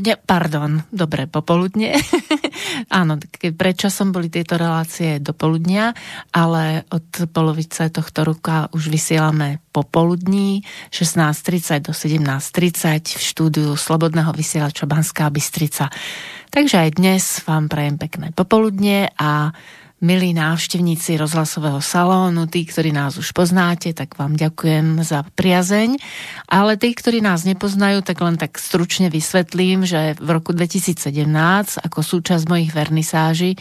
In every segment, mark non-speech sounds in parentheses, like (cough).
Dobré predpoludne, pardon, dobré popoludne. (laughs) Áno, prečo som boli tieto relácie do poludnia, ale od polovice tohto roka už vysielame popoludní 16.30 do 17.30 v štúdiu Slobodného vysielača Banská Bystrica. Takže aj dnes vám prajem pekné popoludne a milí návštevníci rozhlasového salónu, tí, ktorí nás už poznáte, tak vám ďakujem za priazeň. Ale tí, ktorí nás nepoznajú, tak len tak stručne vysvetlím, že v roku 2017 ako súčasť mojich vernisáží,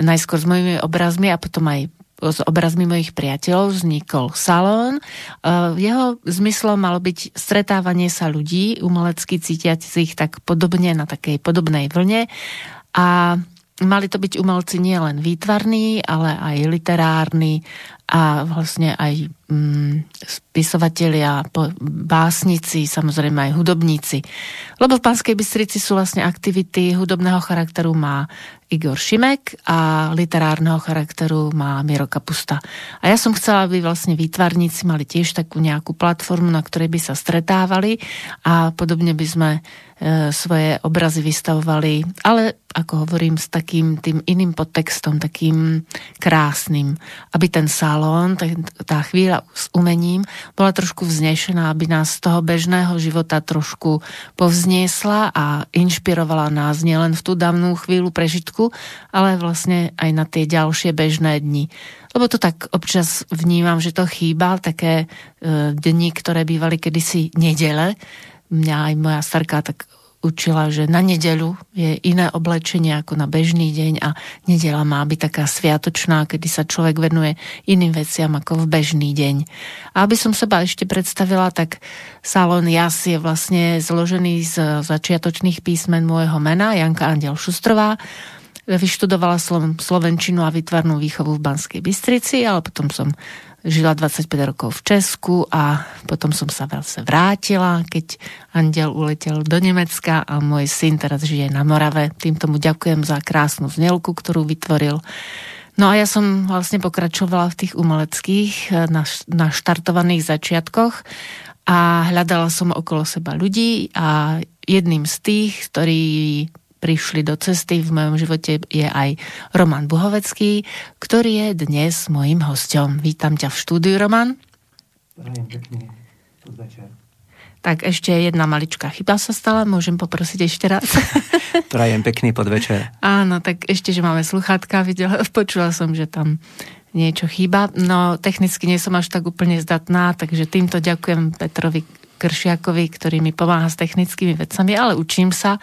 najskôr s mojimi obrazmi a potom aj s obrazmi mojich priateľov vznikol salón. E, jeho zmyslom malo byť stretávanie sa ľudí, umelecky cítiacich tak podobne na takej podobnej vlne a mali to byť umelci nielen výtvarní, ale aj literárni a vlastne aj mm, spisovatelia, básnici, samozrejme aj hudobníci. Lebo v Pánskej Bystrici sú vlastne aktivity hudobného charakteru má Igor Šimek a literárneho charakteru má Miro Kapusta. A ja som chcela, aby vlastne výtvarníci mali tiež takú nejakú platformu, na ktorej by sa stretávali a podobne by sme svoje obrazy vystavovali, ale ako hovorím, s takým tým iným podtextom, takým krásnym, aby ten salón, tá chvíľa s umením bola trošku vznešená, aby nás z toho bežného života trošku povzniesla a inšpirovala nás nielen v tú dávnu chvíľu prežitku, ale vlastne aj na tie ďalšie bežné dni. Lebo to tak občas vnímam, že to chýba, také e, dni, ktoré bývali kedysi nedele, mňa aj moja starka tak učila, že na nedeľu je iné oblečenie ako na bežný deň a nedela má byť taká sviatočná, kedy sa človek venuje iným veciam ako v bežný deň. A aby som seba ešte predstavila, tak salón Jas je vlastne zložený z začiatočných písmen môjho mena, Janka Andel Šustrová. Vyštudovala som slovenčinu a vytvarnú výchovu v Banskej Bystrici, ale potom som žila 25 rokov v Česku a potom som sa zase vrátila, keď Andiel uletel do Nemecka a môj syn teraz žije na Morave. Týmto mu ďakujem za krásnu znelku, ktorú vytvoril. No a ja som vlastne pokračovala v tých umeleckých naštartovaných začiatkoch a hľadala som okolo seba ľudí a jedným z tých, ktorí prišli do cesty v mojom živote je aj Roman Buhovecký, ktorý je dnes mojim hostom. Vítam ťa v štúdiu, Roman. pekný podvečer. Tak ešte jedna maličká chyba sa stala, môžem poprosiť ešte raz. (laughs) Prajem pekný podvečer. Áno, tak ešte, že máme sluchátka, videla, počula som, že tam niečo chýba. No, technicky nie som až tak úplne zdatná, takže týmto ďakujem Petrovi Kršiakovi, ktorý mi pomáha s technickými vecami, ale učím sa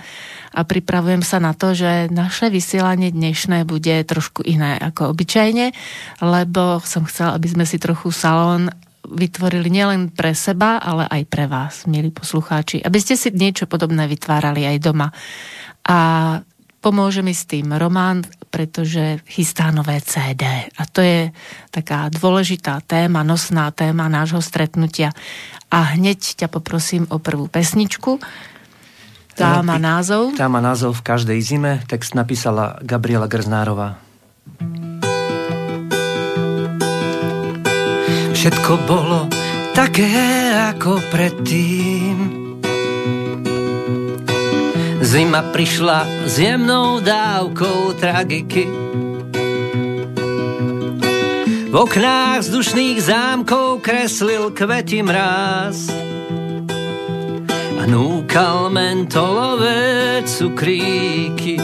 a pripravujem sa na to, že naše vysielanie dnešné bude trošku iné ako obyčajne, lebo som chcela, aby sme si trochu salón vytvorili nielen pre seba, ale aj pre vás, milí poslucháči. Aby ste si niečo podobné vytvárali aj doma. A pomôže mi s tým Román, pretože chystá nové CD. A to je taká dôležitá téma, nosná téma nášho stretnutia a hneď ťa poprosím o prvú pesničku. Tá má názov? Tá má názov V každej zime. Text napísala Gabriela Grznárová. Všetko bolo také ako predtým. Zima prišla s jemnou dávkou tragiky v oknách vzdušných zámkov kreslil kvety mráz a núkal mentolové cukríky.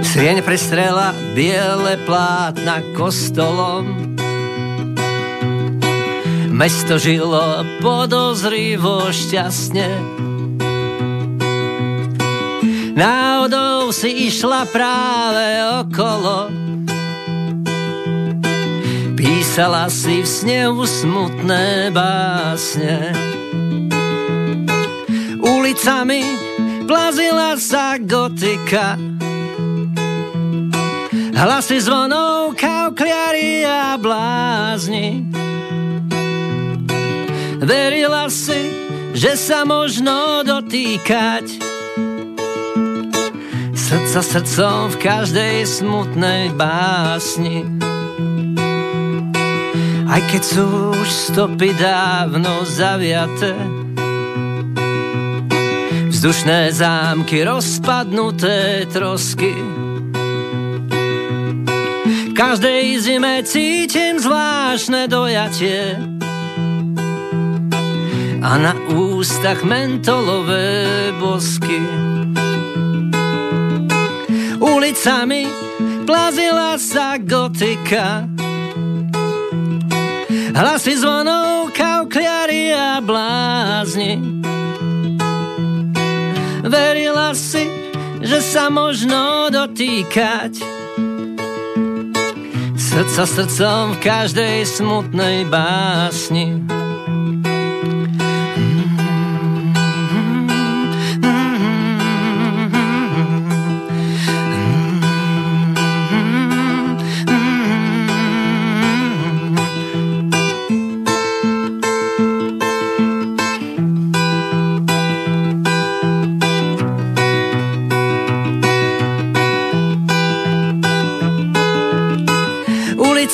Srieň prestrela biele plátna kostolom. Mesto žilo podozrivo šťastne. Náhodou si išla práve okolo. Písala si v snehu smutné básne. Ulicami plazila sa gotika. Hlasy zvonov, kaukliari a blázni. Verila si, že sa možno dotýkať Srdca srdcom v každej smutnej básni aj keď sú už stopy dávno zaviaté Vzdušné zámky, rozpadnuté trosky. V každej zime cítim zvláštne dojatie a na ústach mentolové bosky. Ulicami plazila sa gotika, hlasy zvonov, kaukliari a blázni. Verila si, že sa možno dotýkať. Srdca srdcom v každej smutnej básni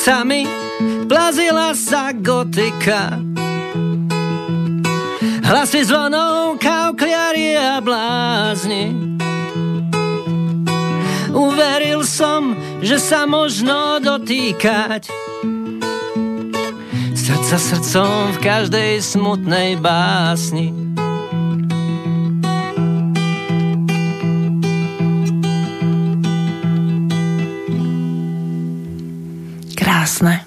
ulicami plazila sa gotika. Hlasy zvonov, kaukliari a blázni. Uveril som, že sa možno dotýkať Srdca srdcom v každej smutnej básni Krásne.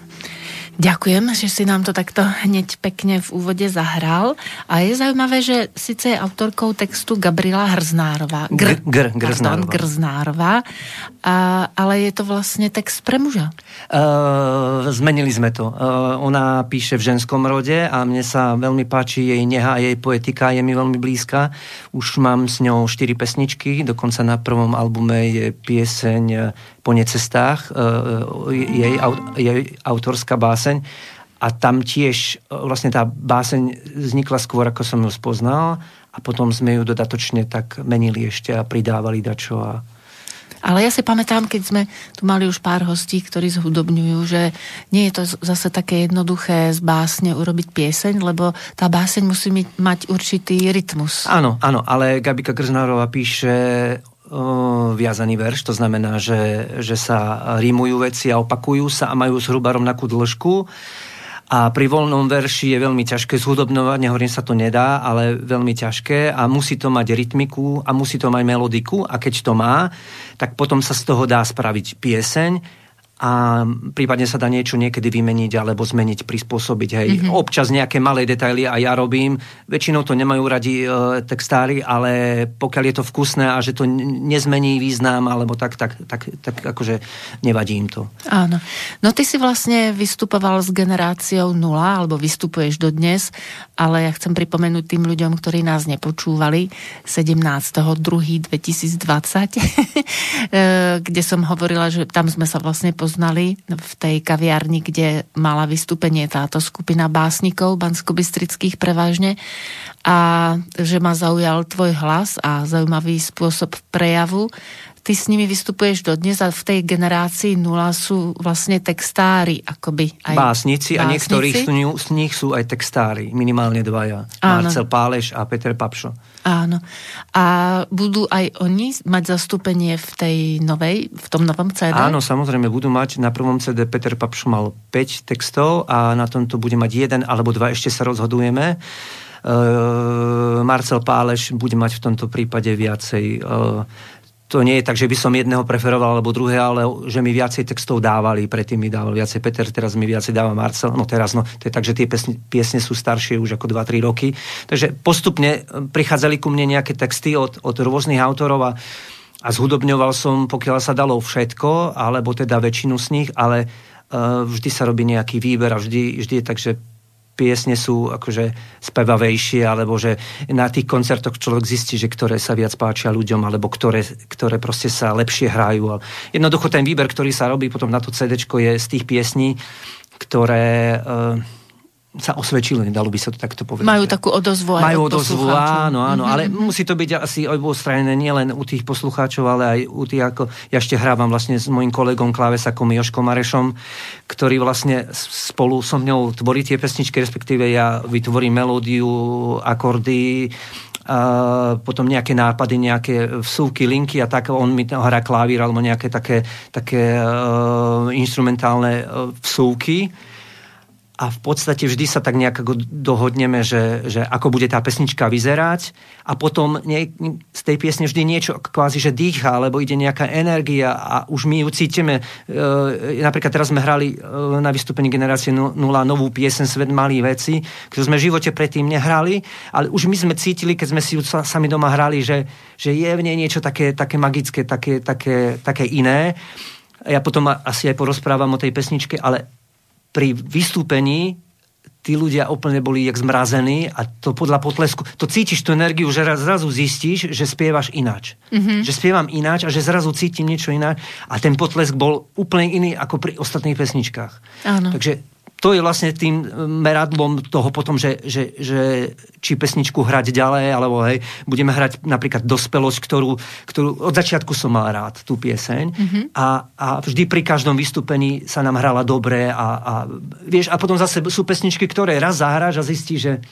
Ďakujem, že si nám to takto hneď pekne v úvode zahral. A je zaujímavé, že síce je autorkou textu Gabriela Hrznárová. Gr, gr, Grznárová. Grznárová. A, ale je to vlastne text pre muža. Uh, zmenili sme to. Uh, ona píše v ženskom rode a mne sa veľmi páči jej neha a jej poetika je mi veľmi blízka. Už mám s ňou štyri pesničky, dokonca na prvom albume je pieseň Po necestách, uh, jej, jej autorská báseň a tam tiež e, vlastne tá báseň vznikla skôr, ako som ju spoznal a potom sme ju dodatočne tak menili ešte a pridávali dačo a ale ja si pamätám, keď sme tu mali už pár hostí, ktorí zhudobňujú, že nie je to zase také jednoduché z básne urobiť pieseň, lebo tá báseň musí mať určitý rytmus. Áno, áno, ale Gabika Grznárová píše viazaný verš, to znamená, že, že sa rímujú veci a opakujú sa a majú zhruba rovnakú dĺžku. A pri voľnom verši je veľmi ťažké zhudobňovať, nehovorím sa to nedá, ale veľmi ťažké a musí to mať rytmiku a musí to mať melodiku a keď to má, tak potom sa z toho dá spraviť pieseň a prípadne sa dá niečo niekedy vymeniť alebo zmeniť, prispôsobiť. Hej. Mm-hmm. Občas nejaké malé detaily a ja robím. Väčšinou to nemajú radi e, textári, ale pokiaľ je to vkusné a že to nezmení význam alebo tak, tak, tak, tak akože nevadí im to. Áno. No ty si vlastne vystupoval s generáciou 0 alebo vystupuješ dodnes, ale ja chcem pripomenúť tým ľuďom, ktorí nás nepočúvali 17.2.2020, (laughs) e, kde som hovorila, že tam sme sa vlastne poz poznali v tej kaviarni, kde mala vystúpenie táto skupina básnikov banskobystrických prevažne a že ma zaujal tvoj hlas a zaujímavý spôsob prejavu ty s nimi vystupuješ dodnes a v tej generácii nula sú vlastne textári, akoby aj básnici, básnici. a niektorí z nich sú aj textári, minimálne dvaja. Áno. Marcel Páleš a Peter Papšo. Áno. A budú aj oni mať zastúpenie v tej novej, v tom novom CD? Áno, samozrejme, budú mať. Na prvom CD Peter Papšo mal 5 textov a na tomto bude mať jeden alebo dva, ešte sa rozhodujeme. Uh, Marcel Páleš bude mať v tomto prípade viacej uh, to nie je tak, že by som jedného preferoval alebo druhé, ale že mi viacej textov dávali, predtým mi dával viacej Peter, teraz mi viacej dáva Marcel, no teraz, no to je tak, že tie piesne, piesne sú staršie už ako 2-3 roky, takže postupne prichádzali ku mne nejaké texty od, od rôznych autorov a, a zhudobňoval som, pokiaľ sa dalo všetko, alebo teda väčšinu z nich, ale uh, vždy sa robí nejaký výber a vždy, vždy je tak, že piesne sú akože spevavejšie, alebo že na tých koncertoch človek zistí, že ktoré sa viac páčia ľuďom, alebo ktoré, ktoré proste sa lepšie hrajú. Jednoducho ten výber, ktorý sa robí potom na to CD, je z tých piesní, ktoré... Uh, sa osvedčilo, nedalo by sa to takto povedať. Majú takú odozvu aj Majú odozvu, áno, áno, mm-hmm. ale musí to byť asi oboustranné nielen u tých poslucháčov, ale aj u tých, ako ja ešte hrávam vlastne s mojim kolegom klávesakom Joškom Marešom, ktorý vlastne spolu so mňou tvorí tie pesničky, respektíve ja vytvorím melódiu, akordy, a potom nejaké nápady, nejaké vsúky, linky a tak, on mi hrá klavír alebo nejaké také, také uh, instrumentálne uh, vsúky a v podstate vždy sa tak nejak dohodneme, že, že ako bude tá pesnička vyzerať a potom nie, z tej piesne vždy niečo kvázi, že dýcha, alebo ide nejaká energia a už my ju cítime. E, napríklad teraz sme hrali e, na vystúpení Generácie 0 novú piesen Svet malý veci, ktorú sme v živote predtým nehrali, ale už my sme cítili, keď sme si ju sami doma hrali, že, že je v nej niečo také, také magické, také, také, také iné. Ja potom asi aj porozprávam o tej pesničke, ale pri vystúpení tí ľudia úplne boli jak zmrazení a to podľa potlesku, to cítiš tú energiu, že zrazu zistíš, že spievaš ináč. Mm-hmm. Že spievam ináč a že zrazu cítim niečo ináč a ten potlesk bol úplne iný ako pri ostatných pesničkách. Áno. Takže to je vlastne tým meradlom toho potom, že, že, že či pesničku hrať ďalej, alebo hej, budeme hrať napríklad dospelosť, ktorú, ktorú od začiatku som mal rád, tú pieseň. Mm-hmm. A, a vždy pri každom vystúpení sa nám hrala dobre a, a vieš, a potom zase sú pesničky, ktoré raz zahráš a zistí, že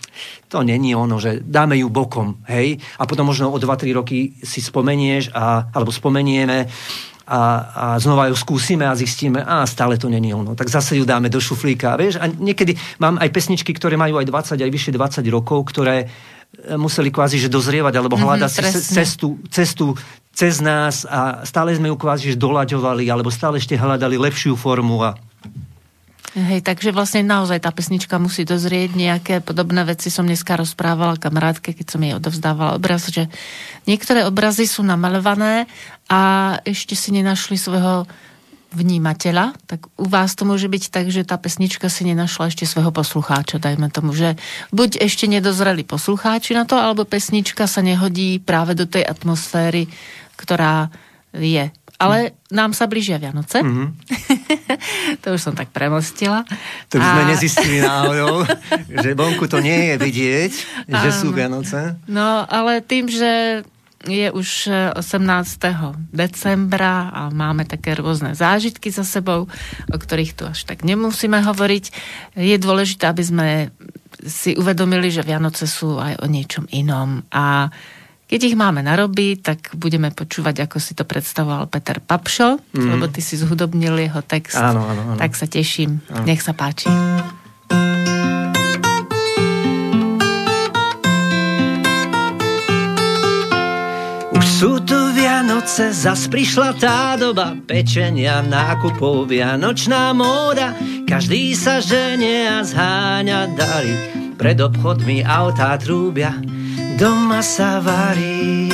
to není ono, že dáme ju bokom, hej, a potom možno o 2-3 roky si spomenieš a, alebo spomenieme a, a znova ju skúsime a zistíme, a stále to není ono. Tak zase ju dáme do šuflíka. Vieš? A niekedy mám aj pesničky, ktoré majú aj 20, aj vyššie 20 rokov, ktoré e, museli kvázi že dozrievať alebo mhm, hľadať mm-hmm, si cestu, cestu cez nás a stále sme ju kvázi že doľaďovali alebo stále ešte hľadali lepšiu formu a Hej, takže vlastne naozaj tá pesnička musí dozrieť. Nejaké podobné veci som dneska rozprávala kamarátke, keď som jej odovzdávala obraz, že niektoré obrazy sú namalované a ešte si nenašli svojho vnímateľa, tak u vás to môže byť tak, že tá pesnička si nenašla ešte svojho poslucháča, dajme tomu, že buď ešte nedozreli poslucháči na to, alebo pesnička sa nehodí práve do tej atmosféry, ktorá je ale nám sa blížia Vianoce. Mm-hmm. (laughs) to už som tak premostila. To už a... sme nezistili náhodou, (laughs) že vonku to nie je vidieť, že sú Vianoce. No, ale tým, že je už 18. decembra a máme také rôzne zážitky za sebou, o ktorých tu až tak nemusíme hovoriť. Je dôležité, aby sme si uvedomili, že Vianoce sú aj o niečom inom a keď ich máme narobiť, tak budeme počúvať, ako si to predstavoval Peter Papšo, mm. lebo ty si zhudobnil jeho text. Áno, áno, áno. Tak sa teším. Áno. Nech sa páči. Už sú tu Vianoce, zas prišla tá doba pečenia, nákupov, vianočná móda. Každý sa ženie a zháňa dary, pred obchodmi autá trúbia doma sa varí.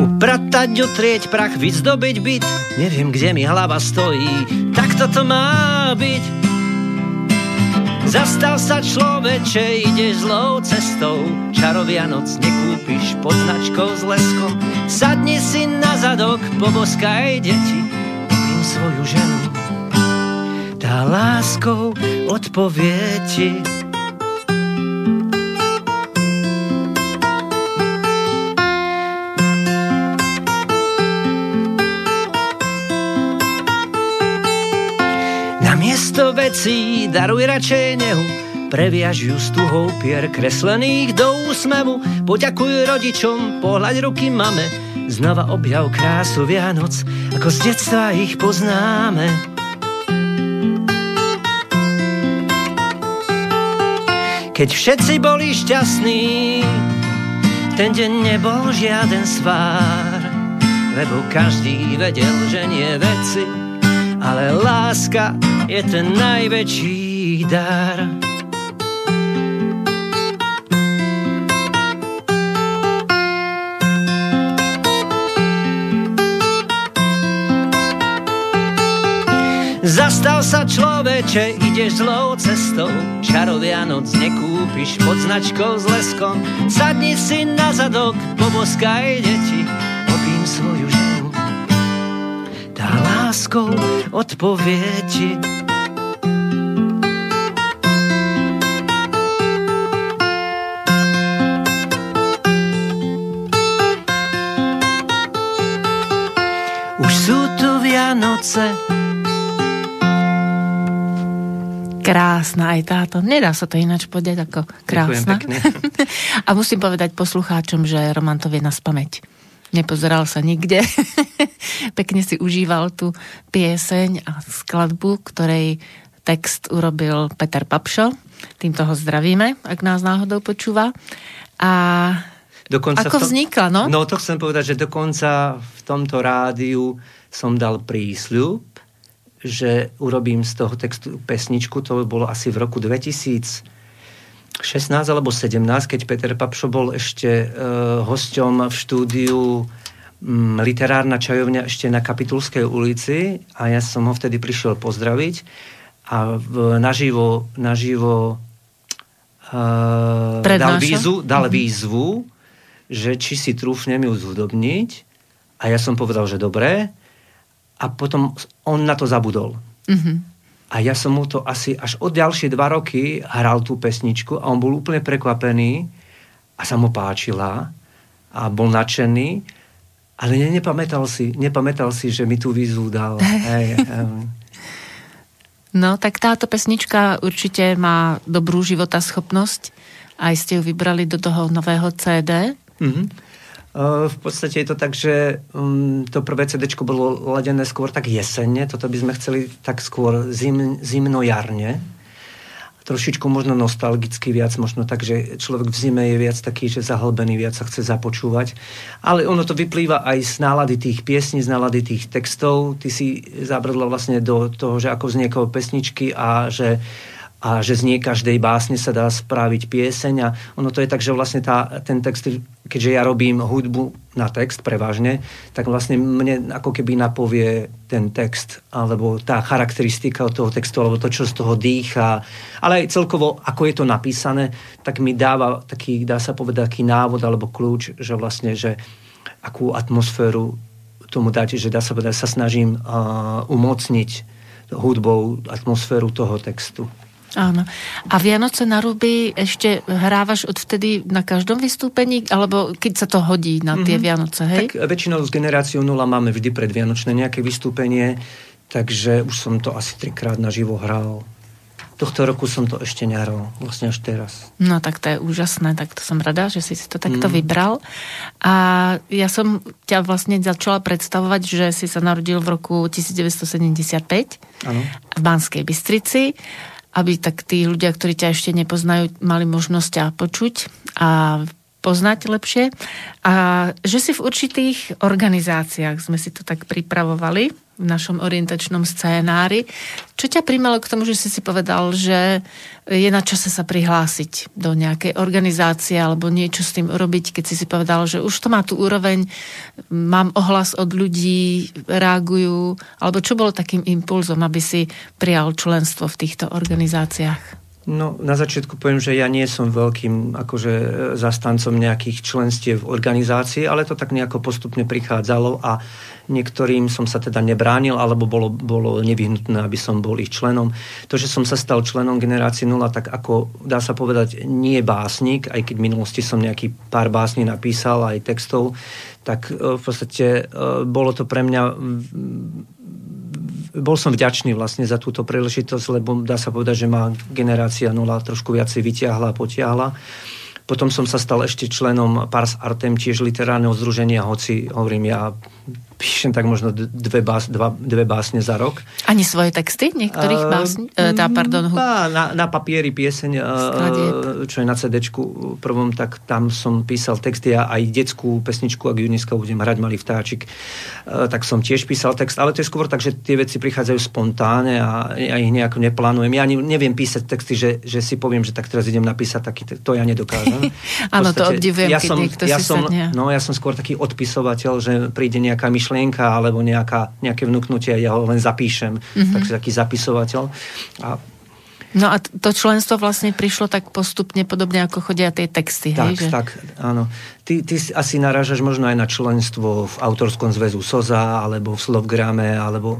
Upratať, otrieť prach, vyzdobiť byt, neviem, kde mi hlava stojí, tak toto má byť. Zastal sa človeče, ide zlou cestou, čarovianoc nekúpiš pod značkou s leskom. Sadni si na zadok, poboskaj deti, kúpim svoju ženu tá láskou odpovie ti. Na miesto vecí daruj radšej nehu, previaž ju s tuhou pier kreslených do úsmevu, poďakuj rodičom, pohľaď ruky mame, znova objav krásu Vianoc, ako z detstva ich poznáme. Keď všetci boli šťastní, ten deň nebol žiaden svár, lebo každý vedel, že nie veci, ale láska je ten najväčší dar. Zastal sa človeče, ideš zlou cestou, čarov Vianoc nekúpiš pod značkou s leskom. Sadni si na zadok, poboskaj deti, obím svoju ženu. Tá láskou odpovie ti. Už sú tu Vianoce, Krásna aj táto. Nedá sa to ináč povedať ako krásna. (laughs) a musím povedať poslucháčom, že Roman to vie na spameť. Nepozeral sa nikde. (laughs) Pekne si užíval tú pieseň a skladbu, ktorej text urobil Peter Papšo. Týmto ho zdravíme, ak nás náhodou počúva. A dokonca ako tom, vznikla, no? No to chcem povedať, že dokonca v tomto rádiu som dal prísľub, že urobím z toho textu pesničku, to bolo asi v roku 2016 alebo 17, keď Peter Papšo bol ešte uh, hosťom v štúdiu um, Literárna čajovňa ešte na Kapitulskej ulici a ja som ho vtedy prišiel pozdraviť a v, naživo, naživo uh, dal, výzvu, dal mm-hmm. výzvu, že či si trúfnem ju zhudobniť a ja som povedal, že dobré a potom on na to zabudol. Mm-hmm. A ja som mu to asi až od ďalšie dva roky hral tú pesničku a on bol úplne prekvapený a sa mu páčila a bol nadšený, ale ne, nepamätal, si, nepamätal si, že mi tú výzvu dal. (laughs) Hej, No, tak táto pesnička určite má dobrú životaschopnosť. Aj ste ju vybrali do toho nového CD. Mm-hmm. V podstate je to tak, že um, to prvé CD bolo ladené skôr tak jesenne, toto by sme chceli tak skôr zim, zimno-jarne. Trošičku možno nostalgicky viac, možno tak, že človek v zime je viac taký, že zahlbený, viac sa chce započúvať. Ale ono to vyplýva aj z nálady tých piesní, z nálady tých textov. Ty si zabrdla vlastne do toho, že ako vzniekajú pesničky a že a že z nie každej básne sa dá spraviť pieseň a ono to je tak, že vlastne tá, ten text, keďže ja robím hudbu na text prevažne, tak vlastne mne ako keby napovie ten text alebo tá charakteristika toho textu alebo to, čo z toho dýcha, ale aj celkovo, ako je to napísané, tak mi dáva taký, dá sa povedať, taký návod alebo kľúč, že vlastne, že akú atmosféru tomu dať, že dá sa povedať, sa snažím uh, umocniť hudbou atmosféru toho textu. Áno. A Vianoce na ruby ešte hrávaš odvtedy na každom vystúpení, alebo keď sa to hodí na tie mm-hmm. Vianoce, hej? Tak väčšinou s generáciou 0 máme vždy predvianočné nejaké vystúpenie, takže už som to asi trikrát naživo hral. Tohto roku som to ešte nehral, vlastne až teraz. No tak to je úžasné, tak to som rada, že si si to takto mm. vybral. A ja som ťa vlastne začala predstavovať, že si sa narodil v roku 1975 ano. v Banskej Bystrici aby tak tí ľudia, ktorí ťa ešte nepoznajú, mali možnosť ťa počuť a poznať lepšie. A že si v určitých organizáciách, sme si to tak pripravovali, v našom orientačnom scénári. Čo ťa primelo k tomu, že si si povedal, že je na čase sa prihlásiť do nejakej organizácie alebo niečo s tým urobiť, keď si si povedal, že už to má tú úroveň, mám ohlas od ľudí, reagujú, alebo čo bolo takým impulzom, aby si prijal členstvo v týchto organizáciách? No, na začiatku poviem, že ja nie som veľkým akože, zastancom nejakých členstiev v organizácii, ale to tak nejako postupne prichádzalo a niektorým som sa teda nebránil, alebo bolo, bolo nevyhnutné, aby som bol ich členom. To, že som sa stal členom generácie 0, tak ako dá sa povedať, nie básnik, aj keď v minulosti som nejaký pár básní napísal, aj textov, tak e, v podstate e, bolo to pre mňa bol som vďačný vlastne za túto príležitosť, lebo dá sa povedať, že ma generácia 0 trošku viacej vyťahla a potiahla. Potom som sa stal ešte členom Pars Artem, tiež literárneho združenia, hoci hovorím ja píšem tak možno dve, bás, dva, dve básne za rok. Ani svoje texty niektorých básní? Uh, tá, pardon. Na, na, na papieri pieseň, uh, čo je na cd prvom, tak tam som písal texty a aj detskú pesničku, ak ju dneska budem hrať Malý vtáčik, uh, tak som tiež písal text, ale to je skôr tak, že tie veci prichádzajú spontánne a ja ich nejako neplánujem. Ja neviem písať texty, že, že si poviem, že tak teraz idem napísať taký, to ja nedokážem. (laughs) Áno, to obdivujem, ja keď som, niekto ja si som, sadne. No, ja som skôr taký odpisovateľ, že príde nejaká myšlenka myšlienka alebo nejaká, nejaké vnúknutie, ja ho len zapíšem. Mm-hmm. Takže taký zapisovateľ. A No a to členstvo vlastne prišlo tak postupne, podobne ako chodia tie texty. Tak, hej, že? tak, áno. Ty, ty asi narážaš možno aj na členstvo v Autorskom zväzu SOZA, alebo v Slovgrame, alebo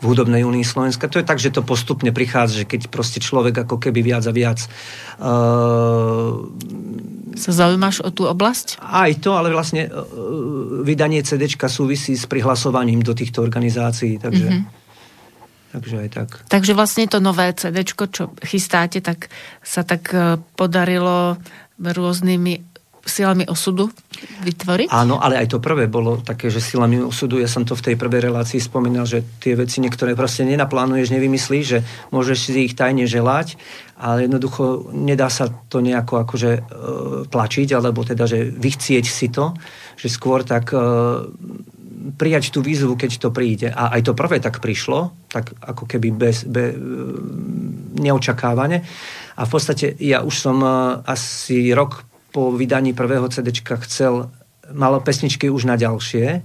v Hudobnej únii Slovenska. To je tak, že to postupne prichádza, že keď proste človek ako keby viac a viac uh, sa zaujímaš o tú oblasť? Aj to, ale vlastne uh, vydanie CD súvisí s prihlasovaním do týchto organizácií, takže... Mm-hmm. Takže aj tak. Takže vlastne to nové CD, čo chystáte, tak sa tak e, podarilo rôznymi silami osudu vytvoriť? Áno, ale aj to prvé bolo také, že silami osudu, ja som to v tej prvej relácii spomínal, že tie veci niektoré proste nenaplánuješ, nevymyslíš, že môžeš si ich tajne želať, ale jednoducho nedá sa to nejako akože e, tlačiť, alebo teda, že vychcieť si to, že skôr tak e, prijať tú výzvu, keď to príde. A aj to prvé tak prišlo, tak ako keby bez, be, e, neočakávane. A v podstate ja už som e, asi rok po vydaní prvého CD chcel, malo pesničky už na ďalšie.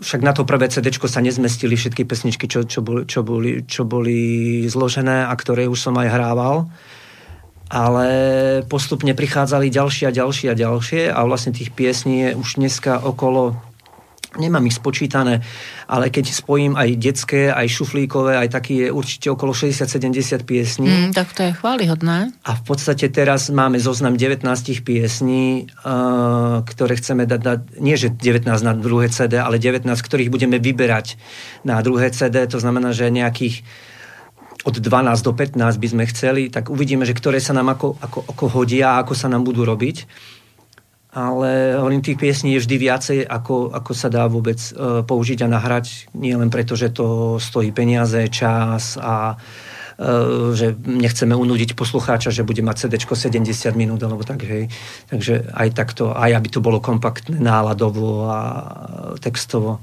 Však na to prvé CD sa nezmestili všetky pesničky, čo, čo, boli, čo, boli, čo boli zložené a ktoré už som aj hrával. Ale postupne prichádzali ďalšie a ďalšie a ďalšie a vlastne tých piesní je už dneska okolo Nemám ich spočítané, ale keď spojím aj detské, aj šuflíkové, aj taký je určite okolo 60-70 piesní. Mm, tak to je chválihodné. A v podstate teraz máme zoznam 19 piesní, uh, ktoré chceme dať, dať, nie že 19 na druhé CD, ale 19, ktorých budeme vyberať na druhé CD, to znamená, že nejakých od 12 do 15 by sme chceli, tak uvidíme, že ktoré sa nám ako, ako, ako hodia a ako sa nám budú robiť ale hovorím, tých piesní je vždy viacej, ako, ako sa dá vôbec uh, použiť a nahrať. Nie len preto, že to stojí peniaze, čas a uh, že nechceme unúdiť poslucháča, že bude mať CD 70 minút alebo tak, hej. Takže aj takto, aj aby to bolo kompaktné náladovo a textovo.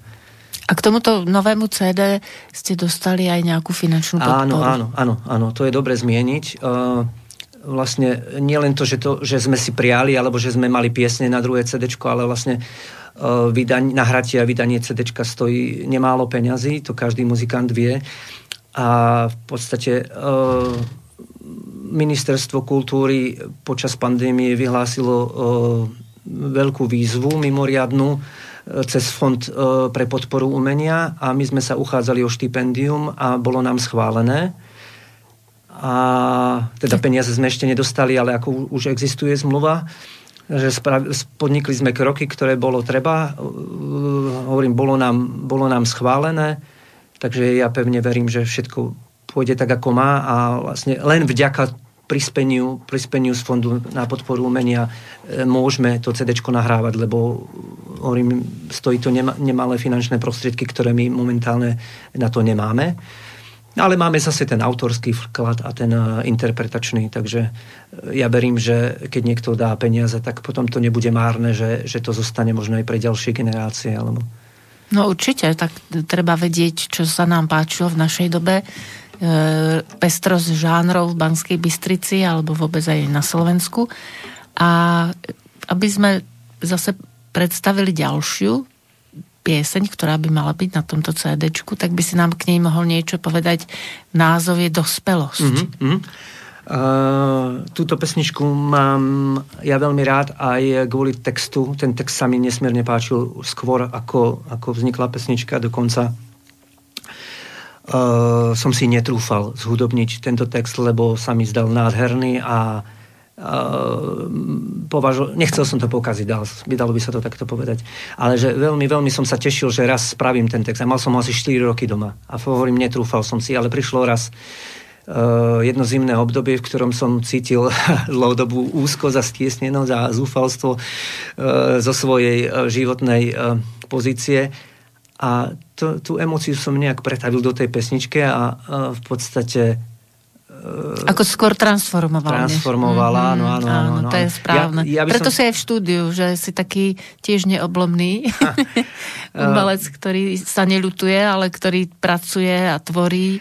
A k tomuto novému CD ste dostali aj nejakú finančnú podporu? Áno, áno, áno, áno, to je dobre zmieniť. Uh, vlastne nielen to že, to, že sme si prijali, alebo že sme mali piesne na druhé CD, ale vlastne uh, vydanie, nahratie a vydanie CD stojí nemálo peňazí, to každý muzikant vie. A v podstate uh, ministerstvo kultúry počas pandémie vyhlásilo uh, veľkú výzvu mimoriadnu cez Fond pre podporu umenia a my sme sa uchádzali o štipendium a bolo nám schválené a teda peniaze sme ešte nedostali, ale ako už existuje zmluva, že podnikli sme kroky, ktoré bolo treba. Uh, hovorím, bolo nám, bolo nám schválené, takže ja pevne verím, že všetko pôjde tak, ako má a vlastne len vďaka prispeniu, prispeniu z Fondu na podporu umenia e, môžeme to CD nahrávať, lebo hovorím, stojí to nemalé finančné prostriedky, ktoré my momentálne na to nemáme. Ale máme zase ten autorský vklad a ten eh, interpretačný, takže ja verím, že keď niekto dá peniaze, tak potom to nebude márne, že, že to zostane možno aj pre ďalšie generácie. Alebo... No určite, tak treba vedieť, čo sa nám páčilo v našej dobe. E, pestrosť žánrov v Banskej Bystrici alebo vôbec aj na Slovensku. A aby sme zase predstavili ďalšiu pieseň, ktorá by mala byť na tomto CD, tak by si nám k nej mohol niečo povedať. Názov je Dospelosť. Mm-hmm. Uh, túto pesničku mám ja veľmi rád aj kvôli textu. Ten text sa mi nesmierne páčil skôr, ako, ako vznikla pesnička. Dokonca uh, som si netrúfal zhudobniť tento text, lebo sa mi zdal nádherný a Ehm, považo- nechcel som to pokaziť, dal, vydalo by sa to takto povedať, ale že veľmi, veľmi som sa tešil, že raz spravím ten text. A mal som ho asi 4 roky doma. A hovorím, netrúfal som si, ale prišlo raz uh, jedno zimné obdobie, v ktorom som cítil (laughs) dlhodobú úzko za stiesnenosť a zúfalstvo uh, zo svojej uh, životnej uh, pozície. A to, tú emociu som nejak pretavil do tej pesničke a uh, v podstate ako skôr transformovala. Transformovala, áno, áno, áno, áno. To je správne. Ja, ja Preto som... si aj v štúdiu, že si taký tiež neoblomný (laughs) umelec, ktorý sa nelutuje, ale ktorý pracuje a tvorí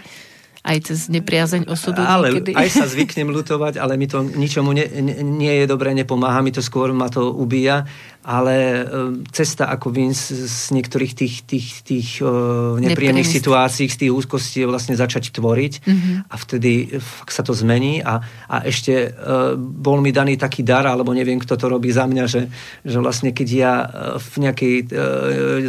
aj cez nepriazeň osudu ale niekedy. aj sa (laughs) zvyknem lutovať, ale mi to ničomu nie, nie je dobré, nepomáha mi to skôr, ma to ubíja ale cesta ako vím z, niektorých tých, tých, tých uh, nepríjemných situácií, z tých úzkostí vlastne začať tvoriť mm-hmm. a vtedy fakt sa to zmení a, a ešte uh, bol mi daný taký dar, alebo neviem, kto to robí za mňa, že, že vlastne keď ja v nejakej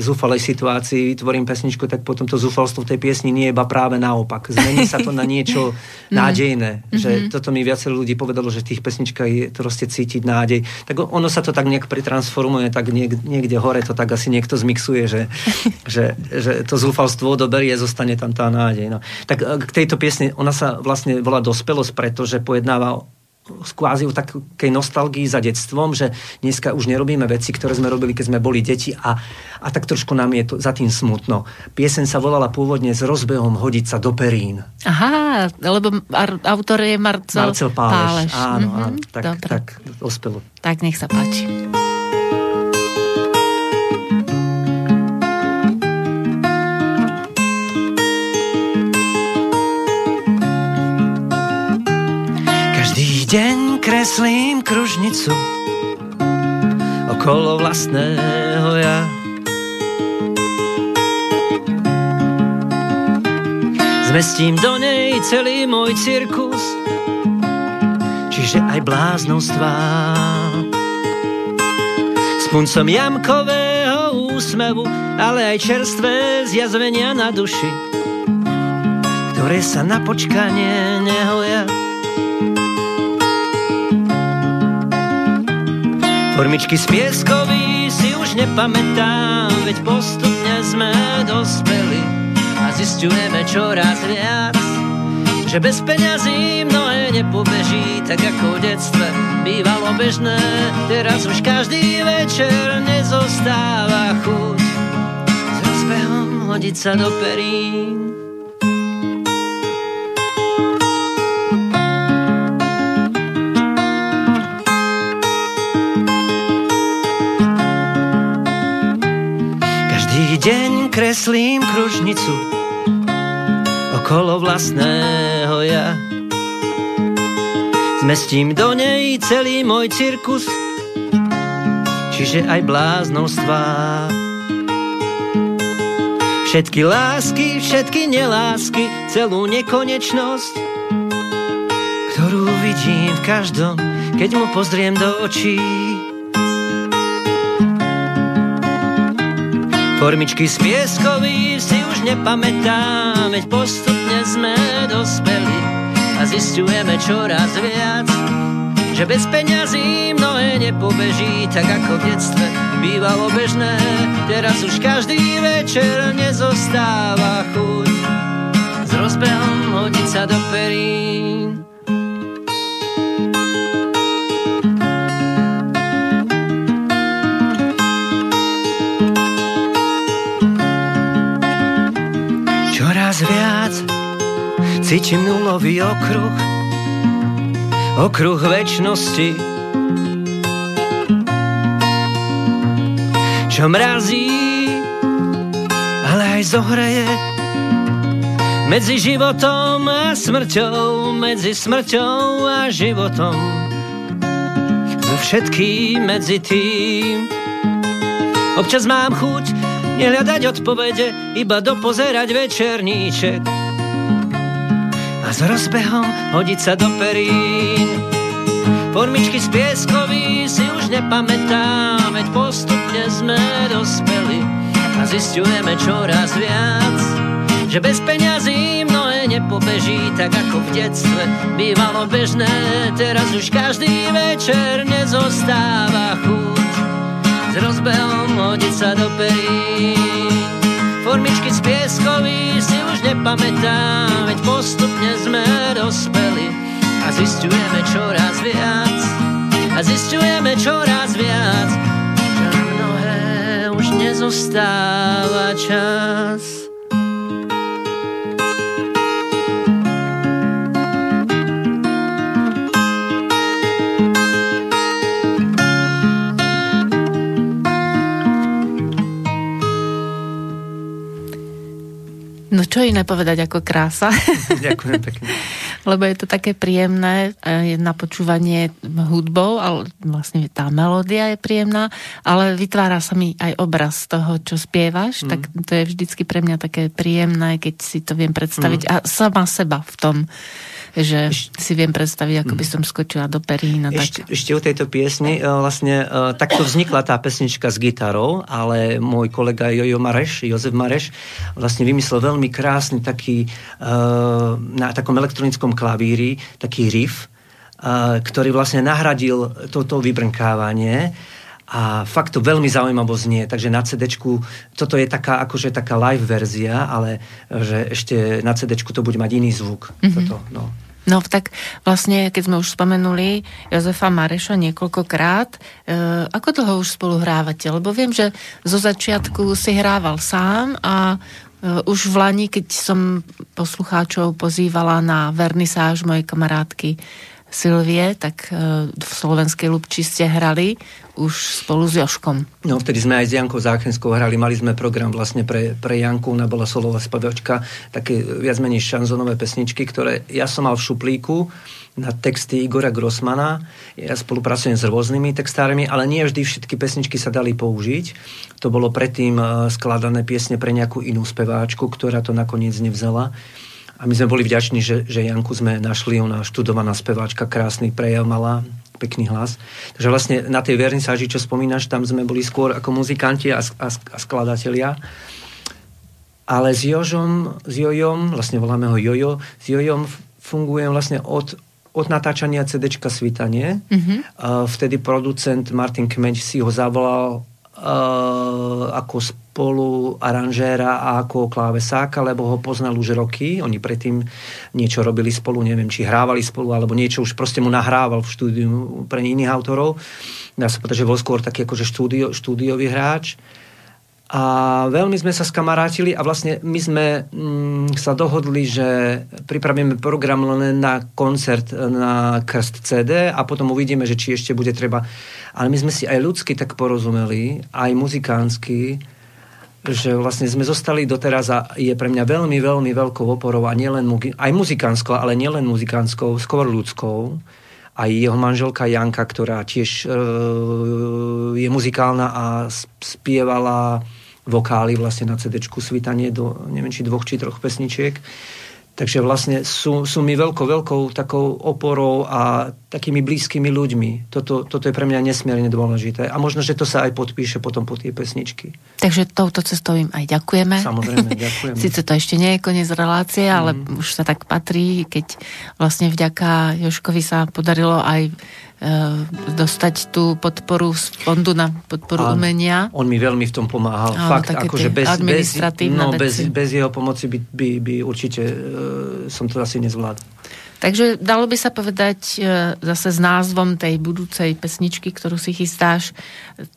zúfalej situácii vytvorím pesničku, tak potom to zúfalstvo v tej piesni nie je iba práve naopak. Zmení sa to na (laughs) niečo mhm. nádejné. Mm-hmm. Že toto mi viacero ľudí povedalo, že v tých pesničkách je proste cítiť nádej. Tak ono sa to tak nejak pretransformuje formuje, tak niek- niekde hore to tak asi niekto zmixuje, že, (laughs) že, že to zúfalstvo odoberie, zostane tam tá nádej. No. Tak e, k tejto piesni, ona sa vlastne volá Dospelosť, pretože pojednáva kvázi o takej nostalgii za detstvom, že dneska už nerobíme veci, ktoré sme robili, keď sme boli deti a, a tak trošku nám je to za tým smutno. Piesen sa volala pôvodne s rozbehom hodiť sa do perín. Aha, lebo autor je Marcel, Marcel Páleš. Páleš. Áno, mm-hmm, áno, tak, Dobre. tak ospelo. Tak nech sa páči. Kreslím kružnicu okolo vlastného ja. Zmestím do nej celý môj cirkus, čiže aj bláznostvá. S puncom jamkového úsmevu, ale aj čerstvé zjazvenia na duši, ktoré sa na počkanie nehoja. Formičky z pieskový si už nepamätám, veď postupne sme dospeli a zistujeme čoraz viac, že bez peňazí mnohé nepobeží, tak ako v detstve bývalo bežné, teraz už každý večer nezostáva chuť s rozbehom hodiť sa do perín. Kreslím kružnicu okolo vlastného ja. Zmestím do nej celý môj cirkus, čiže aj bláznostvá. Všetky lásky, všetky nelásky, celú nekonečnosť, ktorú vidím v každom, keď mu pozriem do očí. Formičky z pieskový si už nepamätám, veď postupne sme dospeli a zistujeme čoraz viac, že bez peňazí mnohé nepobeží, tak ako v detstve bývalo bežné. Teraz už každý večer nezostáva chuť s rozbehom hodiť sa do perín. Cítim nulový okruh, okruh väčšnosti. Čo mrazí, ale aj zohreje medzi životom a smrťou, medzi smrťou a životom. So všetkým medzi tým. Občas mám chuť nehľadať odpovede, iba dopozerať večerníček a s rozbehom hodiť sa do perín. Formičky z pieskový si už nepamätám, veď postupne sme dospeli a zistujeme čoraz viac, že bez peňazí mnohé nepobeží, tak ako v detstve bývalo bežné, teraz už každý večer nezostáva chuť s rozbehom hodiť sa do perín. Formičky z pieskový si už nepamätám, veď postupne sme dospeli a zistujeme čoraz viac. A zistujeme čoraz viac, že na mnohé už nezostáva čas. Čo iné povedať ako krása. Ďakujem pekne. (laughs) Lebo je to také príjemné je na počúvanie hudbou, ale vlastne tá melódia je príjemná, ale vytvára sa mi aj obraz toho, čo spievaš, mm. tak to je vždycky pre mňa také príjemné, keď si to viem predstaviť mm. a sama seba v tom že si viem predstaviť, ako by som skočila do perína. Ešte, tak. ešte o tejto piesni, vlastne takto vznikla tá pesnička s gitarou, ale môj kolega Jojo Mareš, Jozef Mareš, vlastne vymyslel veľmi krásny taký na takom elektronickom klavíri, taký riff, ktorý vlastne nahradil toto vybrnkávanie a fakt to veľmi zaujímavo znie, takže na cd toto je taká, akože taká live verzia, ale že ešte na cd to bude mať iný zvuk. Mm-hmm. Toto, no. No tak vlastne, keď sme už spomenuli Jozefa Mareša niekoľkokrát, e, ako dlho už spolu hrávate? Lebo viem, že zo začiatku si hrával sám a e, už v Lani, keď som poslucháčov pozývala na vernisáž mojej kamarátky Silvie, tak e, v Slovenskej Lubči ste hrali už spolu s Joškom. No, vtedy sme aj s Jankou Záchenskou hrali, mali sme program vlastne pre, pre Janku, ona bola solová spevačka, také viac menej šanzonové pesničky, ktoré ja som mal v šuplíku na texty Igora Grossmana. Ja spolupracujem s rôznymi textármi, ale nie vždy všetky pesničky sa dali použiť. To bolo predtým e, skladané piesne pre nejakú inú speváčku, ktorá to nakoniec nevzala. A my sme boli vďační, že, že Janku sme našli, ona študovaná speváčka, krásny prejav mala, pekný hlas. Takže vlastne na tej vernisáži, čo spomínaš, tam sme boli skôr ako muzikanti a, a, a skladatelia. Ale s Jožom, s Jojom, vlastne voláme ho Jojo, s Jojom fungujem vlastne od, od natáčania CDčka Svitanie. Mm-hmm. Vtedy producent Martin Kmeď si ho zavolal ako spolu aranžéra a ako klávesáka, lebo ho poznal už roky. Oni predtým niečo robili spolu, neviem, či hrávali spolu, alebo niečo už proste mu nahrával v štúdiu pre iných autorov. Dá sa povedať, že bol skôr taký akože štúdio, štúdiový hráč. A veľmi sme sa skamarátili a vlastne my sme mm, sa dohodli, že pripravíme program len na koncert na krst CD a potom uvidíme, že či ešte bude treba. Ale my sme si aj ľudsky tak porozumeli, aj muzikánsky, že vlastne sme zostali doteraz a je pre mňa veľmi, veľmi veľkou oporou a nielen aj muzikánskou, ale nielen muzikánskou, skôr ľudskou. Aj jeho manželka Janka, ktorá tiež e, je muzikálna a spievala vokály vlastne na CD svitanie do neviem či dvoch či troch pesničiek. Takže vlastne sú, sú mi veľkou, veľkou takou oporou a takými blízkymi ľuďmi. Toto, toto je pre mňa nesmierne dôležité. A možno, že to sa aj podpíše potom po tie pesničky. Takže touto cestou im aj ďakujeme. Samozrejme, (laughs) ďakujeme. Sice to ešte nie je koniec relácie, ale mm. už sa tak patrí, keď vlastne vďaka Joškovi sa podarilo aj dostať tú podporu z fondu na podporu Áno, umenia. On mi veľmi v tom pomáhal. Áno, Fakt, akože bez, bez, no, bez, bez jeho pomoci by, by, by určite uh, som to asi nezvládol. Takže dalo by sa povedať uh, zase s názvom tej budúcej pesničky, ktorú si chystáš,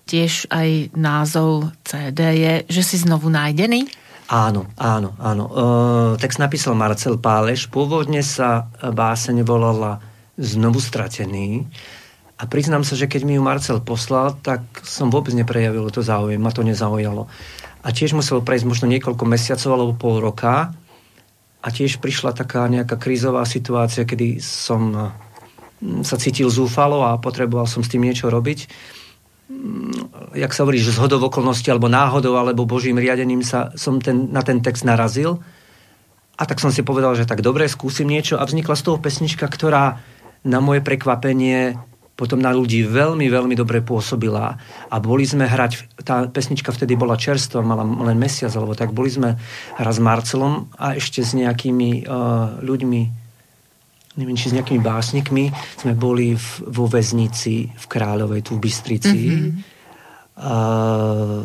tiež aj názov CD je, že si znovu nájdený? Áno, áno, áno. Uh, text napísal Marcel Páleš. Pôvodne sa báseň volala znovu stratený. A priznám sa, že keď mi ju Marcel poslal, tak som vôbec neprejavil to záujem, ma to nezaujalo. A tiež muselo prejsť možno niekoľko mesiacov alebo pol roka. A tiež prišla taká nejaká krízová situácia, kedy som mm, sa cítil zúfalo a potreboval som s tým niečo robiť. Mm, jak sa hovorí, že z hodov okolností alebo náhodou alebo božím riadením sa som ten, na ten text narazil. A tak som si povedal, že tak dobre, skúsim niečo a vznikla z toho pesnička, ktorá na moje prekvapenie potom na ľudí veľmi, veľmi dobre pôsobila. A boli sme hrať, tá pesnička vtedy bola čerstvá, mala len mesiac, alebo tak, boli sme hrať s Marcelom a ešte s nejakými uh, ľuďmi, neviem, či s nejakými básnikmi, sme boli v, vo väznici v Kráľovej, tu v Bystrici. Mm-hmm. Uh,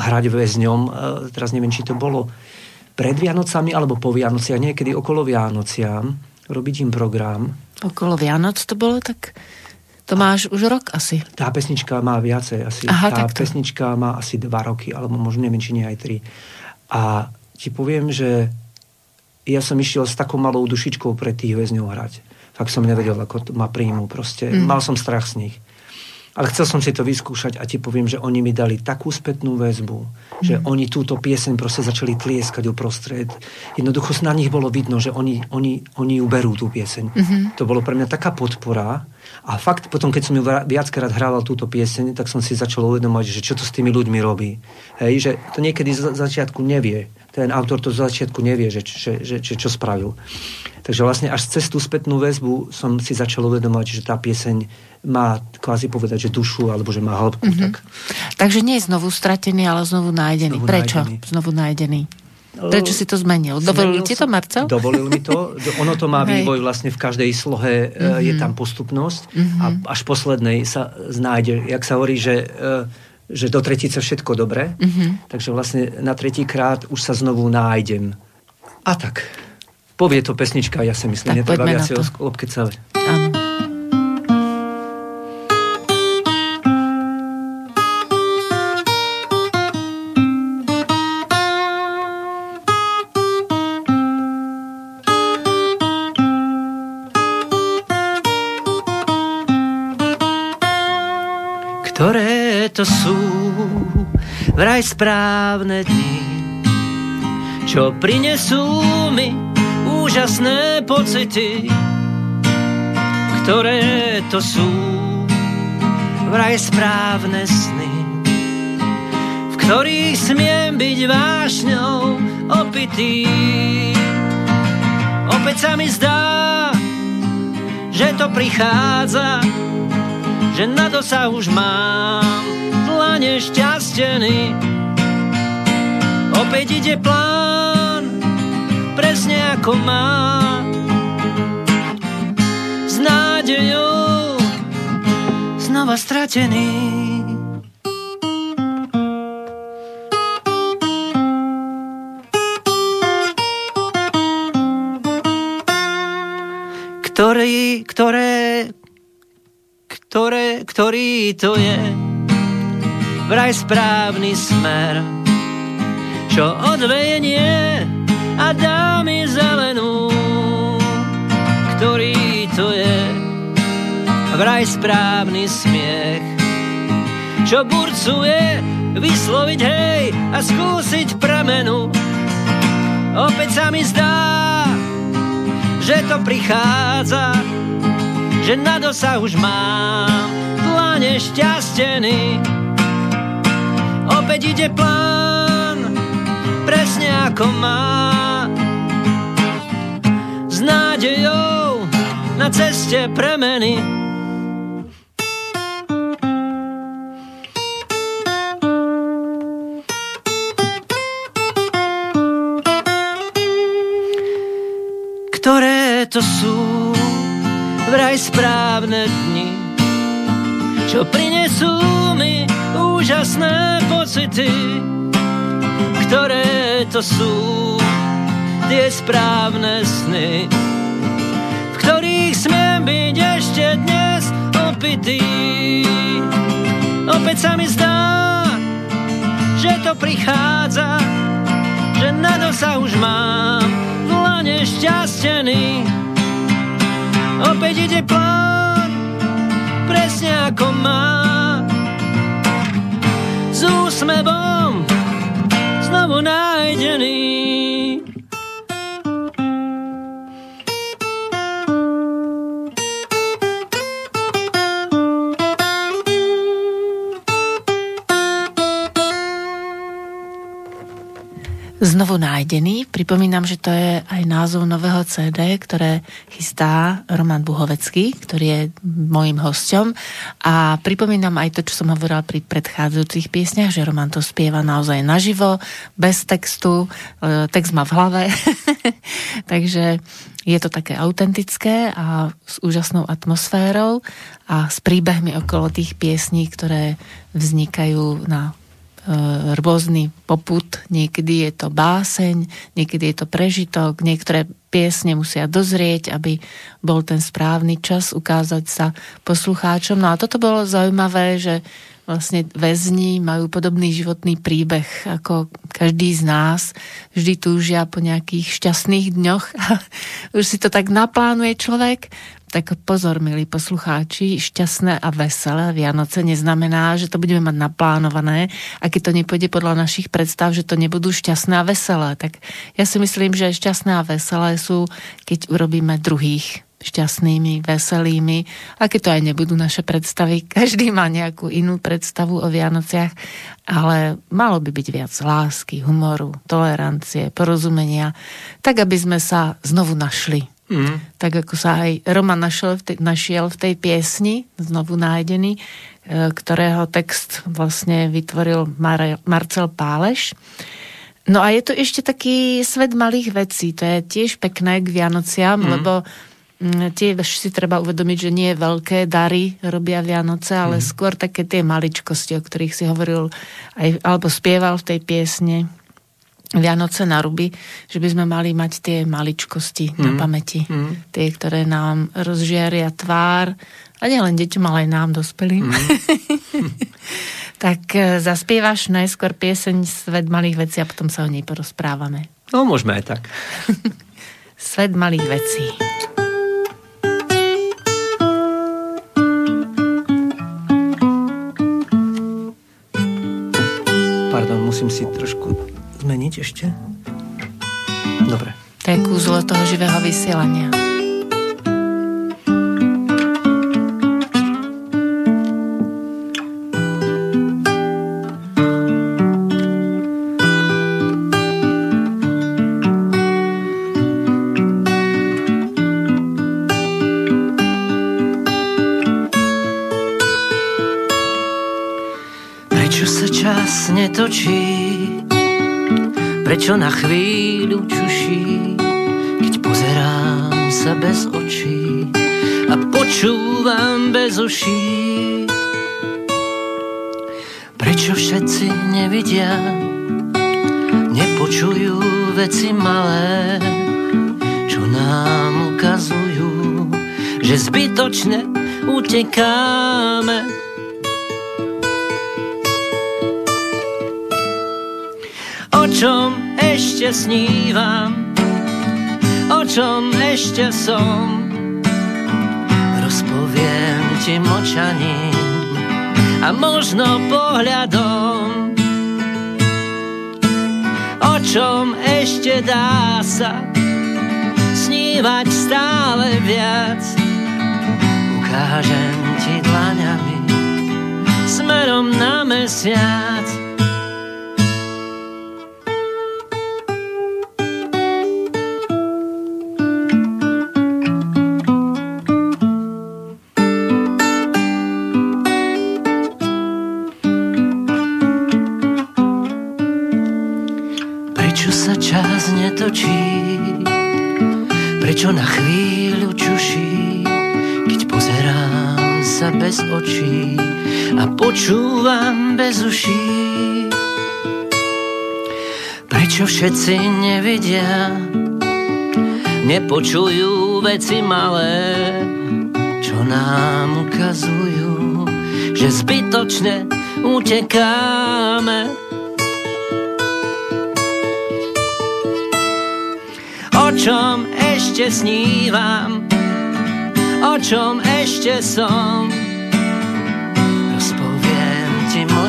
hrať väzňom, uh, teraz neviem, či to bolo pred Vianocami alebo po Vianociach, niekedy okolo Vianociam, robiť im program Okolo Vianoc to bolo tak... To máš už rok asi. Tá pesnička má viacej asi. Aha, tá takto. pesnička má asi dva roky, alebo možno neviem, či nie aj tri. A ti poviem, že ja som išiel s takou malou dušičkou pre tých väzňov hrať. Fakt som nevedel, ako ma príjmu. Proste. Mm. Mal som strach z nich. Ale chcel som si to vyskúšať a ti poviem, že oni mi dali takú spätnú väzbu, mm. že oni túto pieseň proste začali tlieskať uprostred. Jednoducho na nich bolo vidno, že oni, oni, oni ju berú tú pieseň. Mm-hmm. To bolo pre mňa taká podpora. A fakt potom, keď som ju viackrát hrával túto pieseň, tak som si začal uvedomať, že čo to s tými ľuďmi robí. Hej, že to niekedy z začiatku nevie. Ten autor to z začiatku nevie, že, že, že, že čo spravil. Takže vlastne až cez tú spätnú väzbu som si začal uvedomať, že tá pieseň má kvázi povedať, že dušu, alebo že má hĺbku. Mm-hmm. Tak. Takže nie je znovu stratený, ale znovu nájdený. Znovu Prečo nájdený. znovu nájdený? Prečo si to zmenil? Dovolil ti to, Marcel? Dovolil mi to. Ono to má (laughs) vývoj vlastne v každej slohe, mm-hmm. je tam postupnosť mm-hmm. a až poslednej sa znájde, jak sa hovorí, že, e, že do tretice všetko dobre, mm-hmm. takže vlastne na tretíkrát už sa znovu nájdem. A tak, povie to pesnička, ja si myslím, netreba viac o celé. Áno. To sú vraj správne dni, čo prinesú mi úžasné pocity, ktoré to sú vraj správne sny, v ktorých smiem byť vášňou opitý. Opäť sa mi zdá, že to prichádza, že na dosah už mám nešťastený. Opäť ide plán, presne ako má. S nádejou znova stratený. ktorý, ktoré, ktoré, ktorý to je. Vraj správny smer, čo odvejenie a dá mi zelenú, ktorý to je. Vraj správny smiech, čo burcuje vysloviť hej a skúsiť pramenu. Opäť sa mi zdá, že to prichádza, že na dosah už mám dlane šťastený opäť ide plán, presne ako má. S nádejou na ceste premeny to sú vraj správne dni, čo prinesú mi úžasné pocity, ktoré to sú tie správne sny, v ktorých smiem byť ešte dnes opitý. Opäť sa mi zdá, že to prichádza, že na sa už mám v lane šťastený. Opäť ide plán, presne ako mám úsmevom znovu nájdený. Znovu nájdený. Pripomínam, že to je aj názov nového CD, ktoré chystá Roman Buhovecký, ktorý je môjim hosťom. A pripomínam aj to, čo som hovorila pri predchádzajúcich piesniach, že Roman to spieva naozaj naživo, bez textu. E, text má v hlave. (laughs) Takže je to také autentické a s úžasnou atmosférou a s príbehmi okolo tých piesní, ktoré vznikajú na rôzny poput, niekedy je to báseň, niekedy je to prežitok, niektoré piesne musia dozrieť, aby bol ten správny čas ukázať sa poslucháčom. No a toto bolo zaujímavé, že vlastne väzni majú podobný životný príbeh ako každý z nás. Vždy túžia po nejakých šťastných dňoch (laughs) už si to tak naplánuje človek tak pozor, milí poslucháči, šťastné a veselé Vianoce neznamená, že to budeme mať naplánované a keď to nepôjde podľa našich predstav, že to nebudú šťastné a veselé. Tak ja si myslím, že šťastné a veselé sú, keď urobíme druhých šťastnými, veselými, a keď to aj nebudú naše predstavy. (laughs) Každý má nejakú inú predstavu o Vianociach, ale malo by byť viac lásky, humoru, tolerancie, porozumenia, tak aby sme sa znovu našli Mm. Tak ako sa aj Roman našiel v tej, našiel v tej piesni, znovu nájdený, e, ktorého text vlastne vytvoril Mar- Marcel Páleš. No a je to ešte taký svet malých vecí. To je tiež pekné k Vianociam, mm. lebo mm, tiež si treba uvedomiť, že nie veľké dary robia Vianoce, ale mm. skôr také tie maličkosti, o ktorých si hovoril aj, alebo spieval v tej piesne Vianoce na ruby, že by sme mali mať tie maličkosti mm. na pamäti. Mm. Tie, ktoré nám rozžiaria tvár a nielen deťom, ale aj nám, dospelým. Mm. (laughs) tak e, zaspievaš najskôr pieseň Svet malých vecí a potom sa o nej porozprávame. No, môžeme aj tak. (laughs) Svet malých vecí. Pardon, musím si trošku zmeniť ešte? Dobre. To je kúzlo toho živého vysielania. Prečo sa čas netočí? Prečo na chvíľu čuší, keď pozerám sa bez očí a počúvam bez uší? Prečo všetci nevidia, nepočujú veci malé, čo nám ukazujú, že zbytočne utekáme čom ešte snívam, o čom ešte som, rozpoviem ti močaním a možno pohľadom. O čom ešte dá sa snívať stále viac, ukážem ti dlaňami smerom na mesiac. Bez uší. Prečo všetci nevidia, nepočujú veci malé, čo nám ukazujú, že zbytočne utekáme. O čom ešte snívam, o čom ešte som.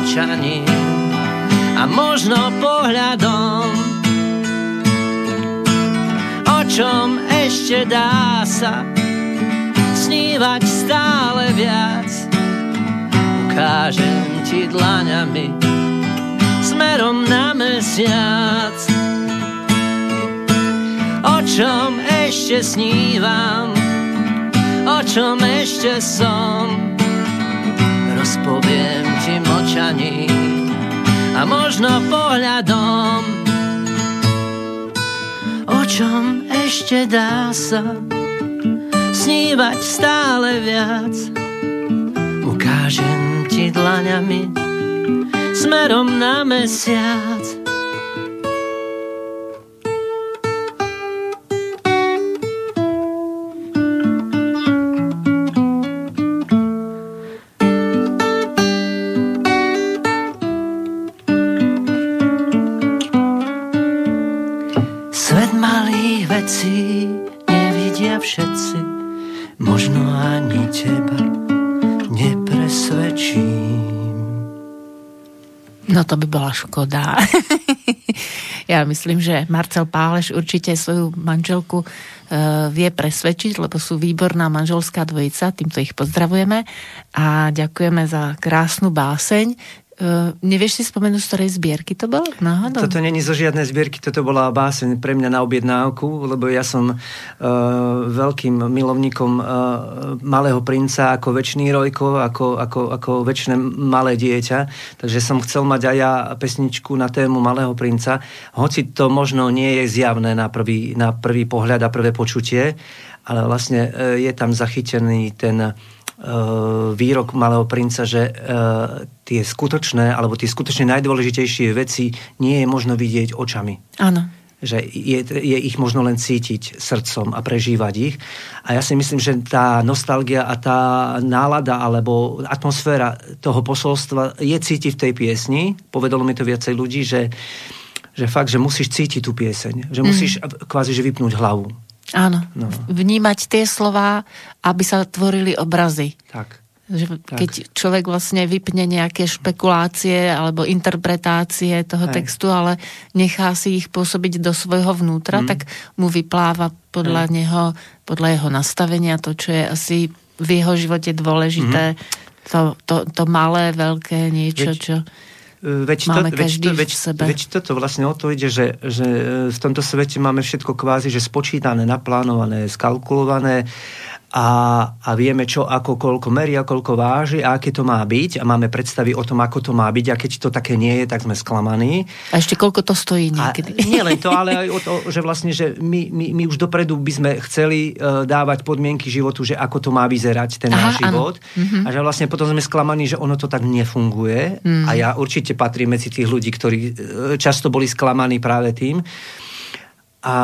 Ti močaním a možno pohľadom, o čom ešte dá sa snívať stále viac. Ukážem ti dlaňami smerom na mesiac o čom ešte snívam, o čom ešte som. Rozpoviem ti močaní a možno pohľadom, o čom ešte dá sa snívať stále viac. Ukážem ti dlaňami smerom na mesiac škoda. (laughs) ja myslím, že Marcel Páleš určite svoju manželku e, vie presvedčiť, lebo sú výborná manželská dvojica, týmto ich pozdravujeme a ďakujeme za krásnu báseň. Uh, nevieš si spomenúť, z ktorej zbierky to bolo? Náhodou? Toto není zo žiadnej zbierky, toto bola báseň pre mňa na objednávku, lebo ja som uh, veľkým milovníkom uh, Malého princa ako väčší rojko, ako, ako, ako väčšie malé dieťa. Takže som chcel mať aj ja pesničku na tému Malého princa, hoci to možno nie je zjavné na prvý, na prvý pohľad a prvé počutie, ale vlastne uh, je tam zachytený ten Eh, výrok Malého princa, že eh, tie skutočné, alebo tie skutočne najdôležitejšie veci nie je možno vidieť očami. Áno že je, je ich možno len cítiť srdcom a prežívať ich. A ja si myslím, že tá nostalgia a tá nálada alebo atmosféra toho posolstva je cítiť v tej piesni. Povedalo mi to viacej ľudí, že, že fakt, že musíš cítiť tú pieseň. Že musíš mm. kvázi že vypnúť hlavu. Áno. No. Vnímať tie slova, aby sa tvorili obrazy. Tak. Že keď tak. človek vlastne vypne nejaké špekulácie alebo interpretácie toho Hej. textu, ale nechá si ich pôsobiť do svojho vnútra, mm. tak mu vypláva podľa Hej. neho, podľa jeho nastavenia to, čo je asi v jeho živote dôležité, mm. to, to, to malé, veľké niečo, Veď, čo Veď, to, veď, to, veď, veď toto vlastne o to ide, že, že v tomto svete máme všetko kvázi, že spočítané, naplánované, skalkulované a, a vieme, čo ako koľko meria, koľko váži a aké to má byť a máme predstavy o tom, ako to má byť a keď to také nie je, tak sme sklamaní. A ešte koľko to stojí niekedy. A (laughs) nie len to, ale aj o to, že vlastne, že my, my, my už dopredu by sme chceli uh, dávať podmienky životu, že ako to má vyzerať ten Aha, náš život mm-hmm. a že vlastne potom sme sklamaní, že ono to tak nefunguje mm. a ja určite patrím medzi tých ľudí, ktorí uh, často boli sklamaní práve tým. A,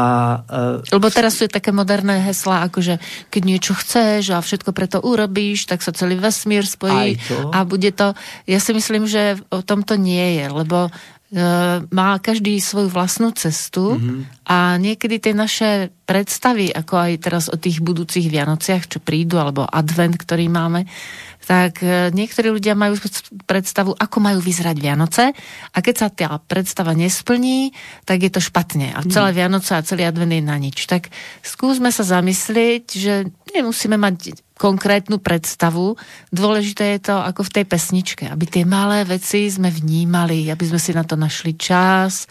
uh, Lebo teraz sú také moderné heslá, ako že keď niečo chceš a všetko preto urobíš, tak sa celý vesmír spojí a bude to... Ja si myslím, že o tom to nie je, lebo uh, má každý svoju vlastnú cestu mm-hmm. a niekedy tie naše predstavy, ako aj teraz o tých budúcich Vianociach, čo prídu, alebo advent, ktorý máme, tak e, niektorí ľudia majú predstavu, ako majú vyzerať Vianoce a keď sa tá predstava nesplní, tak je to špatne a celé mm. Vianoce a celý advent je na nič. Tak skúsme sa zamyslieť, že nemusíme mať konkrétnu predstavu. Dôležité je to ako v tej pesničke, aby tie malé veci sme vnímali, aby sme si na to našli čas,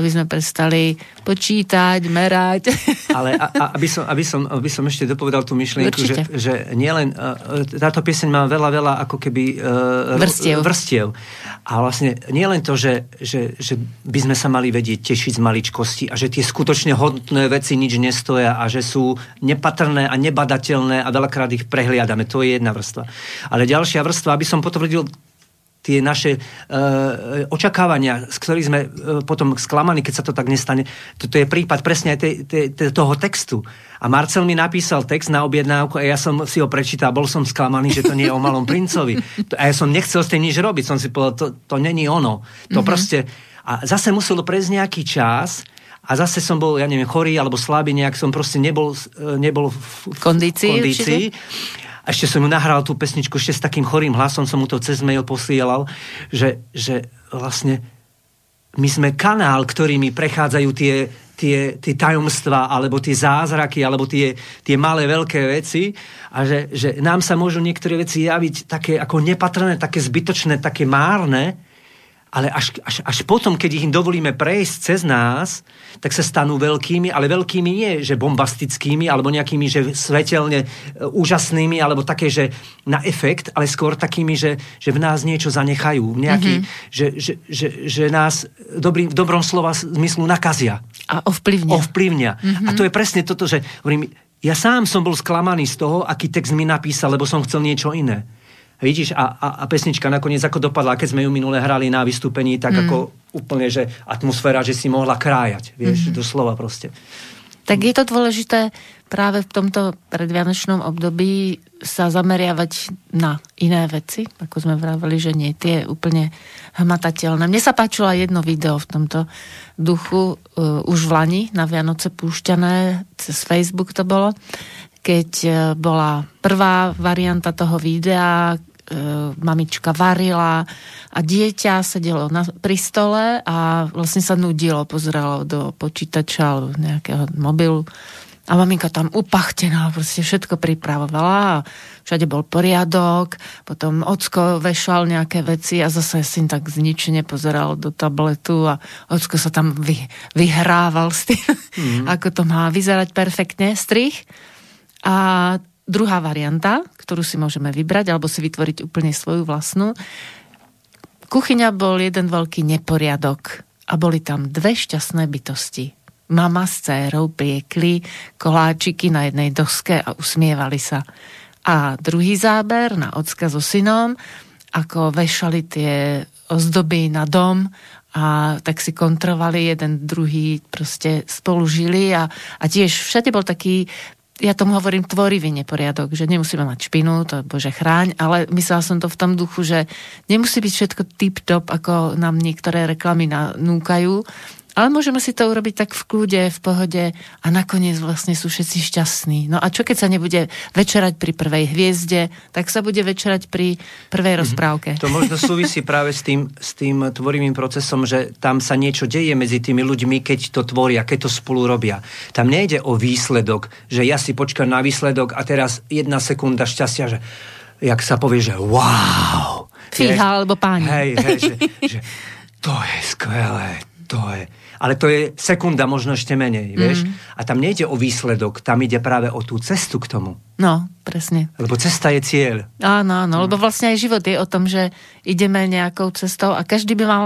aby sme prestali počítať, merať. (laughs) Ale a, a, aby, som, aby, som, aby som ešte dopovedal tú myšlienku, že, že nielen, táto pieseň má veľa, veľa ako keby uh, vrstiev. vrstiev. A vlastne nielen to, že, že, že by sme sa mali vedieť tešiť z maličkosti a že tie skutočne hodné veci nič nestoja a že sú nepatrné a nebadateľné a veľakrát ich prehliadame. To je jedna vrstva. Ale ďalšia vrstva, aby som potvrdil tie naše e, očakávania, z ktorých sme e, potom sklamaní, keď sa to tak nestane. Toto je prípad presne aj te, te, te, toho textu. A Marcel mi napísal text na objednávku a ja som si ho prečítal, bol som sklamaný, že to nie je o malom princovi. A ja som nechcel s tým nič robiť, som si povedal, to, to není ono. To mm-hmm. proste... A zase muselo prejsť nejaký čas, a zase som bol, ja neviem, chorý alebo slabý, nejak som proste nebol, e, nebol v, v kondícii. kondícii. A ešte som mu nahral tú pesničku ešte s takým chorým hlasom, som mu to cez mail posielal, že, že vlastne my sme kanál, ktorými prechádzajú tie, tie, tie tajomstvá, alebo tie zázraky, alebo tie, tie malé, veľké veci a že, že nám sa môžu niektoré veci javiť také ako nepatrné, také zbytočné, také márne, ale až, až, až potom, keď ich dovolíme prejsť cez nás, tak sa stanú veľkými, ale veľkými nie, že bombastickými, alebo nejakými, že svetelne e, úžasnými, alebo také, že na efekt, ale skôr takými, že, že v nás niečo zanechajú, nejaký, mm-hmm. že, že, že, že nás dobrý, v dobrom slova zmyslu nakazia. A ovplyvnia. Ovplyvnia. Mm-hmm. A to je presne toto, že hovorím, ja sám som bol sklamaný z toho, aký text mi napísal, lebo som chcel niečo iné. Vidíš, a, a, a pesnička nakoniec ako dopadla, keď sme ju minule hrali na vystúpení, tak mm. ako úplne, že atmosféra, že si mohla krájať, vieš, mm. doslova proste. Tak je to dôležité práve v tomto predvianočnom období sa zameriavať na iné veci, ako sme vraveli, že nie tie úplne hmatateľné. Mne sa páčilo aj jedno video v tomto duchu, uh, už v Lani na Vianoce púšťané, cez Facebook to bolo, keď e, bola prvá varianta toho videa, mamička varila a dieťa sedelo na, pri stole a vlastne sa nudilo, pozeralo do počítača alebo nejakého mobilu A maminka tam upachtená, proste všetko pripravovala. Všade bol poriadok, potom ocko vešal nejaké veci a zase syn tak zničene pozeral do tabletu a ocko sa tam vy, vyhrával s tým, mm. (laughs) ako to má vyzerať perfektne, strich. A druhá varianta, ktorú si môžeme vybrať alebo si vytvoriť úplne svoju vlastnú, kuchyňa bol jeden veľký neporiadok a boli tam dve šťastné bytosti mama s dcérou piekli koláčiky na jednej doske a usmievali sa. A druhý záber na ocka so synom, ako vešali tie ozdoby na dom a tak si kontrovali jeden druhý, proste spolu žili a, a tiež všade bol taký ja tomu hovorím tvorivý neporiadok, že nemusíme mať špinu, to bože chráň, ale myslela som to v tom duchu, že nemusí byť všetko tip-top, ako nám niektoré reklamy nanúkajú, ale môžeme si to urobiť tak v kľude, v pohode a nakoniec vlastne sú všetci šťastní. No a čo keď sa nebude večerať pri prvej hviezde, tak sa bude večerať pri prvej mhm. rozprávke. To možno súvisí práve s tým, s tým tvorivým procesom, že tam sa niečo deje medzi tými ľuďmi, keď to tvoria, keď to spolu robia. Tam nejde o výsledok, že ja si počkám na výsledok a teraz jedna sekunda šťastia, že jak sa povie, že wow. Fíha alebo páni. Hej, hej, že, (laughs) že to je skvelé, to je ale to je sekunda, možno ešte menej, vieš. Mm. A tam nejde o výsledok, tam ide práve o tú cestu k tomu. No, presne. Lebo cesta je cieľ. Áno, áno, mm. lebo vlastne aj život je o tom, že ideme nejakou cestou a každý by mal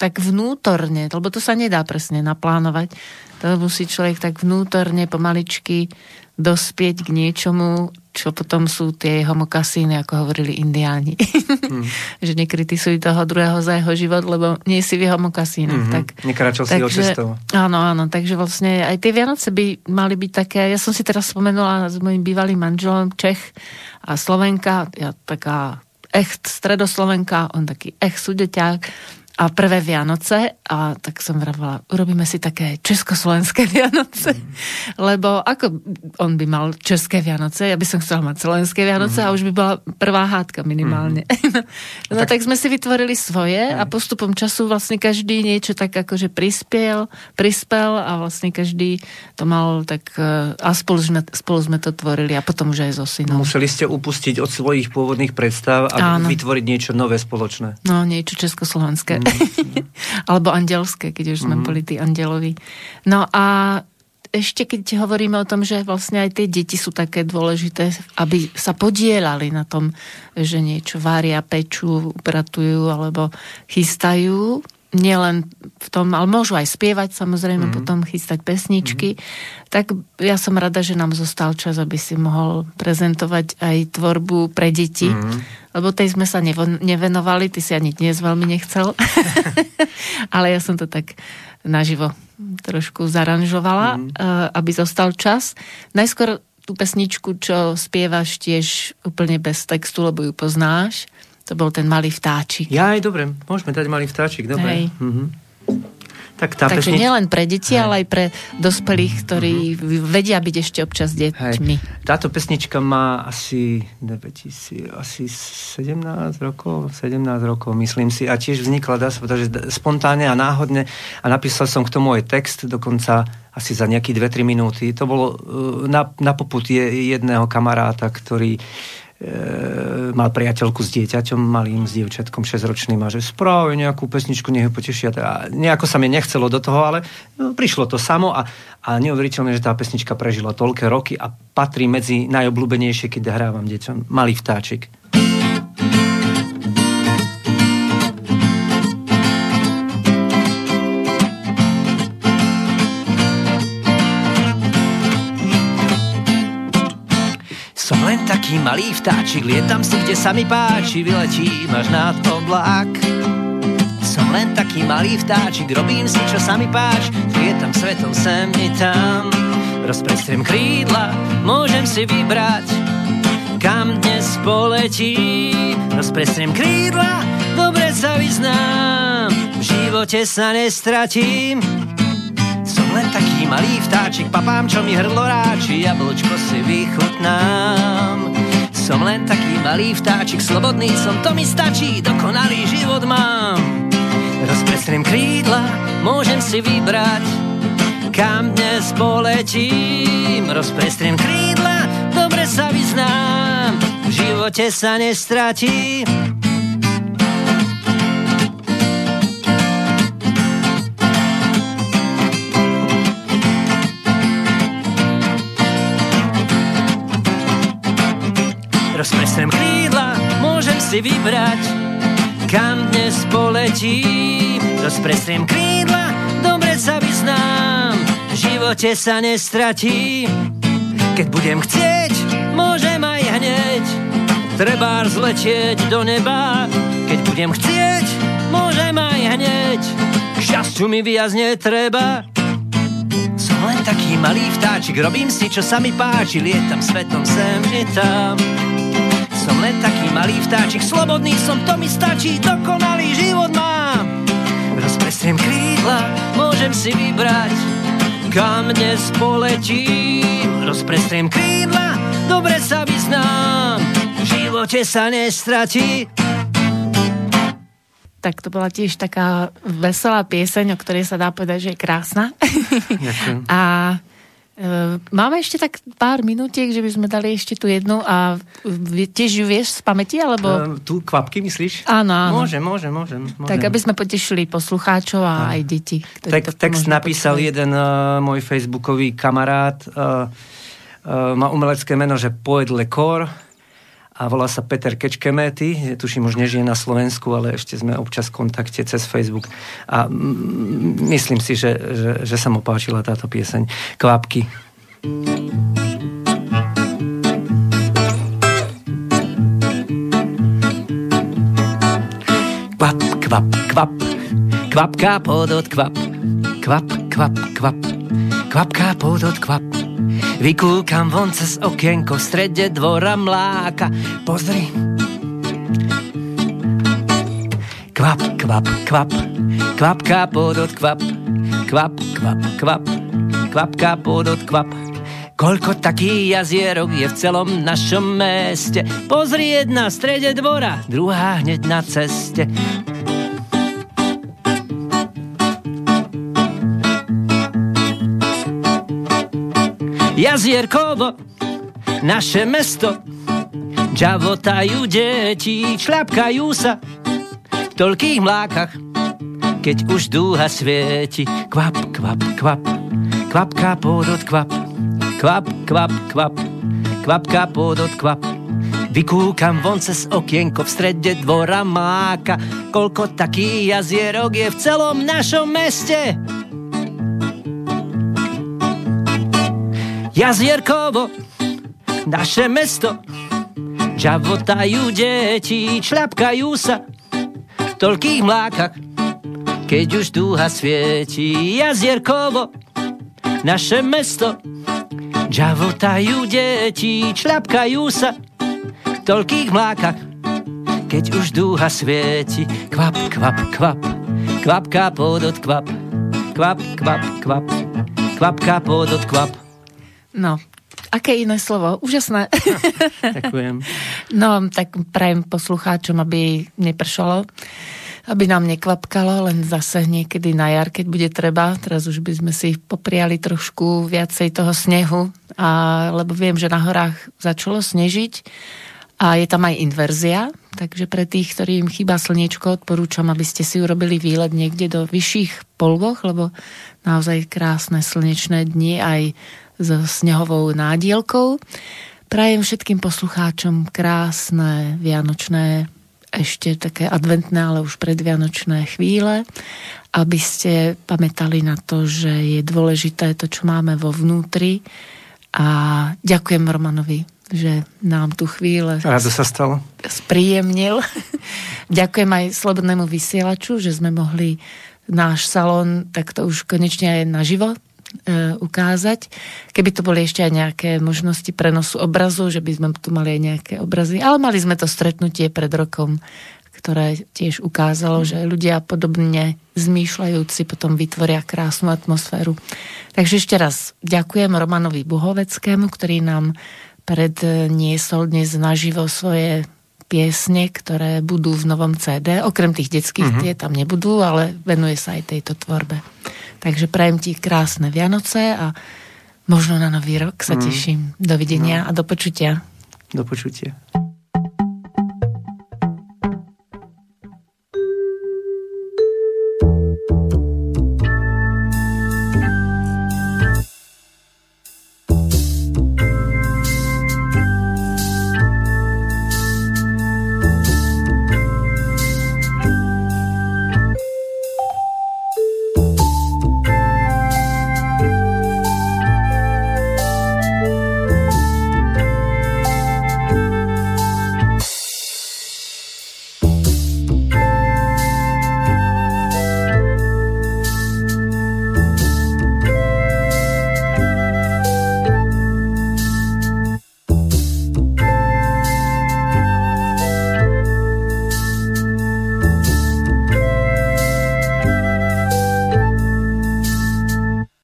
tak vnútorne, lebo to sa nedá presne naplánovať. To musí človek tak vnútorne, pomaličky dospieť k niečomu, čo potom sú tie jeho mokasíny, ako hovorili indiáni. Mm. (laughs) že nekritizuj toho druhého za jeho život, lebo nie si v jeho mokasínach. Mm-hmm. Tak, Nekračal si cestou. Áno, áno, takže vlastne aj tie Vianoce by mali byť také, ja som si teraz spomenula s mojim bývalým manželom Čech a Slovenka, ja taká echt stredoslovenka, on taký echt sudeťák, a prvé Vianoce a tak som vravila, urobíme si také československé (laughs) Vianoce, mm. lebo ako on by mal české Vianoce, ja by som chcela mať slovenské Vianoce mm. a už by bola prvá hádka minimálne. (laughs) Mm. no tak... tak sme si vytvorili svoje a postupom času vlastne každý niečo tak akože prispiel, prispel a vlastne každý to mal tak e, a spolu sme, spolu sme to tvorili a potom už aj so synom. Museli ste upustiť od svojich pôvodných predstav a Áno. vytvoriť niečo nové spoločné. No, niečo československé. Mm. Alebo andelské, keď už sme mm-hmm. boli tí andeloví. No a ešte keď hovoríme o tom, že vlastne aj tie deti sú také dôležité, aby sa podielali na tom, že niečo vária, pečú, upratujú alebo chystajú, nielen v tom, ale môžu aj spievať, samozrejme, mm. potom chystať pesničky. Mm. Tak ja som rada, že nám zostal čas, aby si mohol prezentovať aj tvorbu pre deti. Mm. Lebo tej sme sa nevenovali, ty si ani dnes veľmi nechcel. (laughs) ale ja som to tak naživo trošku zaranžovala, mm. aby zostal čas. Najskôr tú pesničku, čo spievaš tiež úplne bez textu, lebo ju poznáš to bol ten malý vtáčik. Ja aj dobre, môžeme dať malý vtáčik, dobre. Hej. Mhm. Tak tá Takže pesnič... nielen pre deti, Hej. ale aj pre dospelých, ktorí mm-hmm. vedia byť ešte občas deťmi. Hej. Táto pesnička má asi, 2000, asi 17 rokov, 17 rokov, myslím si. A tiež vznikla, dá sa povedať, spontánne a náhodne. A napísal som k tomu aj text, dokonca asi za nejaké 2-3 minúty. To bolo uh, na, na poput jedného kamaráta, ktorý e, mal priateľku s dieťaťom, malým, s dievčatkom 6-ročným a že správe nejakú pesničku, nech ho potešia. A nejako sa mi nechcelo do toho, ale no, prišlo to samo a, a neuveriteľné, že tá pesnička prežila toľké roky a patrí medzi najobľúbenejšie, keď hrávam deťom. Malý vtáčik. Taký malý vtáčik, lietam si, kde sa mi páči, vyletím až nad oblak. Som len taký malý vtáčik, robím si, čo sa mi páči, lietam svetom sem i tam. Rozprestriem krídla, môžem si vybrať, kam dnes poletí. Rozprestriem krídla, dobre sa vyznám, v živote sa nestratím. Malý vtáčik, papám, čo mi hrdlo ráči, jablčko si vychutnám. Som len taký malý vtáčik, slobodný som, to mi stačí, dokonalý život mám. Rozprestriem krídla, môžem si vybrať, kam dnes poletím. Rozprestriem krídla, dobre sa vyznám, v živote sa nestratí. Rozprestriem krídla, môžem si vybrať, kam dnes poletím. Rozprestriem krídla, dobre sa vyznám, v živote sa nestratí. Keď budem chcieť, môžem aj hneď, treba zletieť do neba. Keď budem chcieť, môžem aj hneď, k šťastiu mi viac netreba. Som len taký malý vtáčik, robím si, čo sa mi páči, lietam svetom sem i tam. Som len taký malý vtáčik, slobodný som, to mi stačí, dokonalý život mám. Rozprestriem krídla, môžem si vybrať, kam dnes poletím. Rozprestriem krídla, dobre sa vyznám, v živote sa nestratí. Tak to bola tiež taká veselá pieseň, o ktorej sa dá povedať, že je krásna. Ďakujem. (laughs) a máme ešte tak pár minútiek, že by sme dali ešte tu jednu a tiež ju vieš z pamäti, alebo... Uh, tu kvapky myslíš? Áno, áno. Môžem, môžem, môžem. môžem. Tak, aby sme potešili poslucháčov a aj deti. to text napísal počúvajú. jeden uh, môj facebookový kamarát. Uh, uh, má umelecké meno, že Poet Lekor a volá sa Peter Kečkemety. Tuším, už nežije na Slovensku, ale ešte sme občas v kontakte cez Facebook. A myslím si, že, že, že sa mu páčila táto pieseň. Kvapky. Kvap, kvap, kvap, kvapka pod od kvap, kvap, kvap, kvap, kvapka pod od kvap. Vykúkam von cez okienko v strede dvora mláka. Pozri. Kvap, kvap, kvap, kvapka pod od kvap, kvap, kvap, kvap, kvapka pod od kvap. Koľko takých jazierok je v celom našom meste. Pozri jedna v strede dvora, druhá hneď na ceste. Jazierkovo, naše mesto, Džavotajú deti, šľapkajú sa v toľkých mlákach, keď už dúha svieti. Kvap, kvap, kvap, kvapka podot kvap, kvap, kvap, kvap, kvapka podot kvap. Vykúkam von cez okienko v strede dvora máka, koľko takých jazierok je v celom našom meste. Jazierkovo, naše mesto, Žavotajú deti, šľapkajú sa v toľkých mlákach, keď už dúha svieti. Jazierkovo, naše mesto, Žavotajú deti, šľapkajú sa v toľkých mlákach, keď už dúha svieti. Kvap, kvap, kvap, kvapka podot kvap, kvap, kvap, kvap, kvapka podot kvap. No, aké iné slovo? Úžasné. (laughs) Ďakujem. No, tak prajem poslucháčom, aby nepršalo, aby nám nekvapkalo, len zase niekedy na jar, keď bude treba. Teraz už by sme si popriali trošku viacej toho snehu, a, lebo viem, že na horách začalo snežiť a je tam aj inverzia, takže pre tých, ktorým chýba slniečko, odporúčam, aby ste si urobili výlet niekde do vyšších polvoch, lebo naozaj krásne slnečné dni aj so snehovou nádielkou. Prajem všetkým poslucháčom krásne vianočné, ešte také adventné, ale už predvianočné chvíle, aby ste pamätali na to, že je dôležité to, čo máme vo vnútri. A ďakujem Romanovi, že nám tu chvíle Rado sa stalo. spríjemnil. ďakujem aj Slobodnému vysielaču, že sme mohli náš salón takto už konečne aj naživo ukázať. Keby to boli ešte aj nejaké možnosti prenosu obrazu, že by sme tu mali aj nejaké obrazy. Ale mali sme to stretnutie pred rokom, ktoré tiež ukázalo, že ľudia podobne zmýšľajúci potom vytvoria krásnu atmosféru. Takže ešte raz ďakujem Romanovi Buhoveckému, ktorý nám predniesol dnes naživo svoje piesne, ktoré budú v novom CD. Okrem tých detských, mm-hmm. tie tam nebudú, ale venuje sa aj tejto tvorbe. Takže prajem ti krásne Vianoce a možno na nový rok sa mm. teším. Dovidenia no. a do počutia. Do počutia.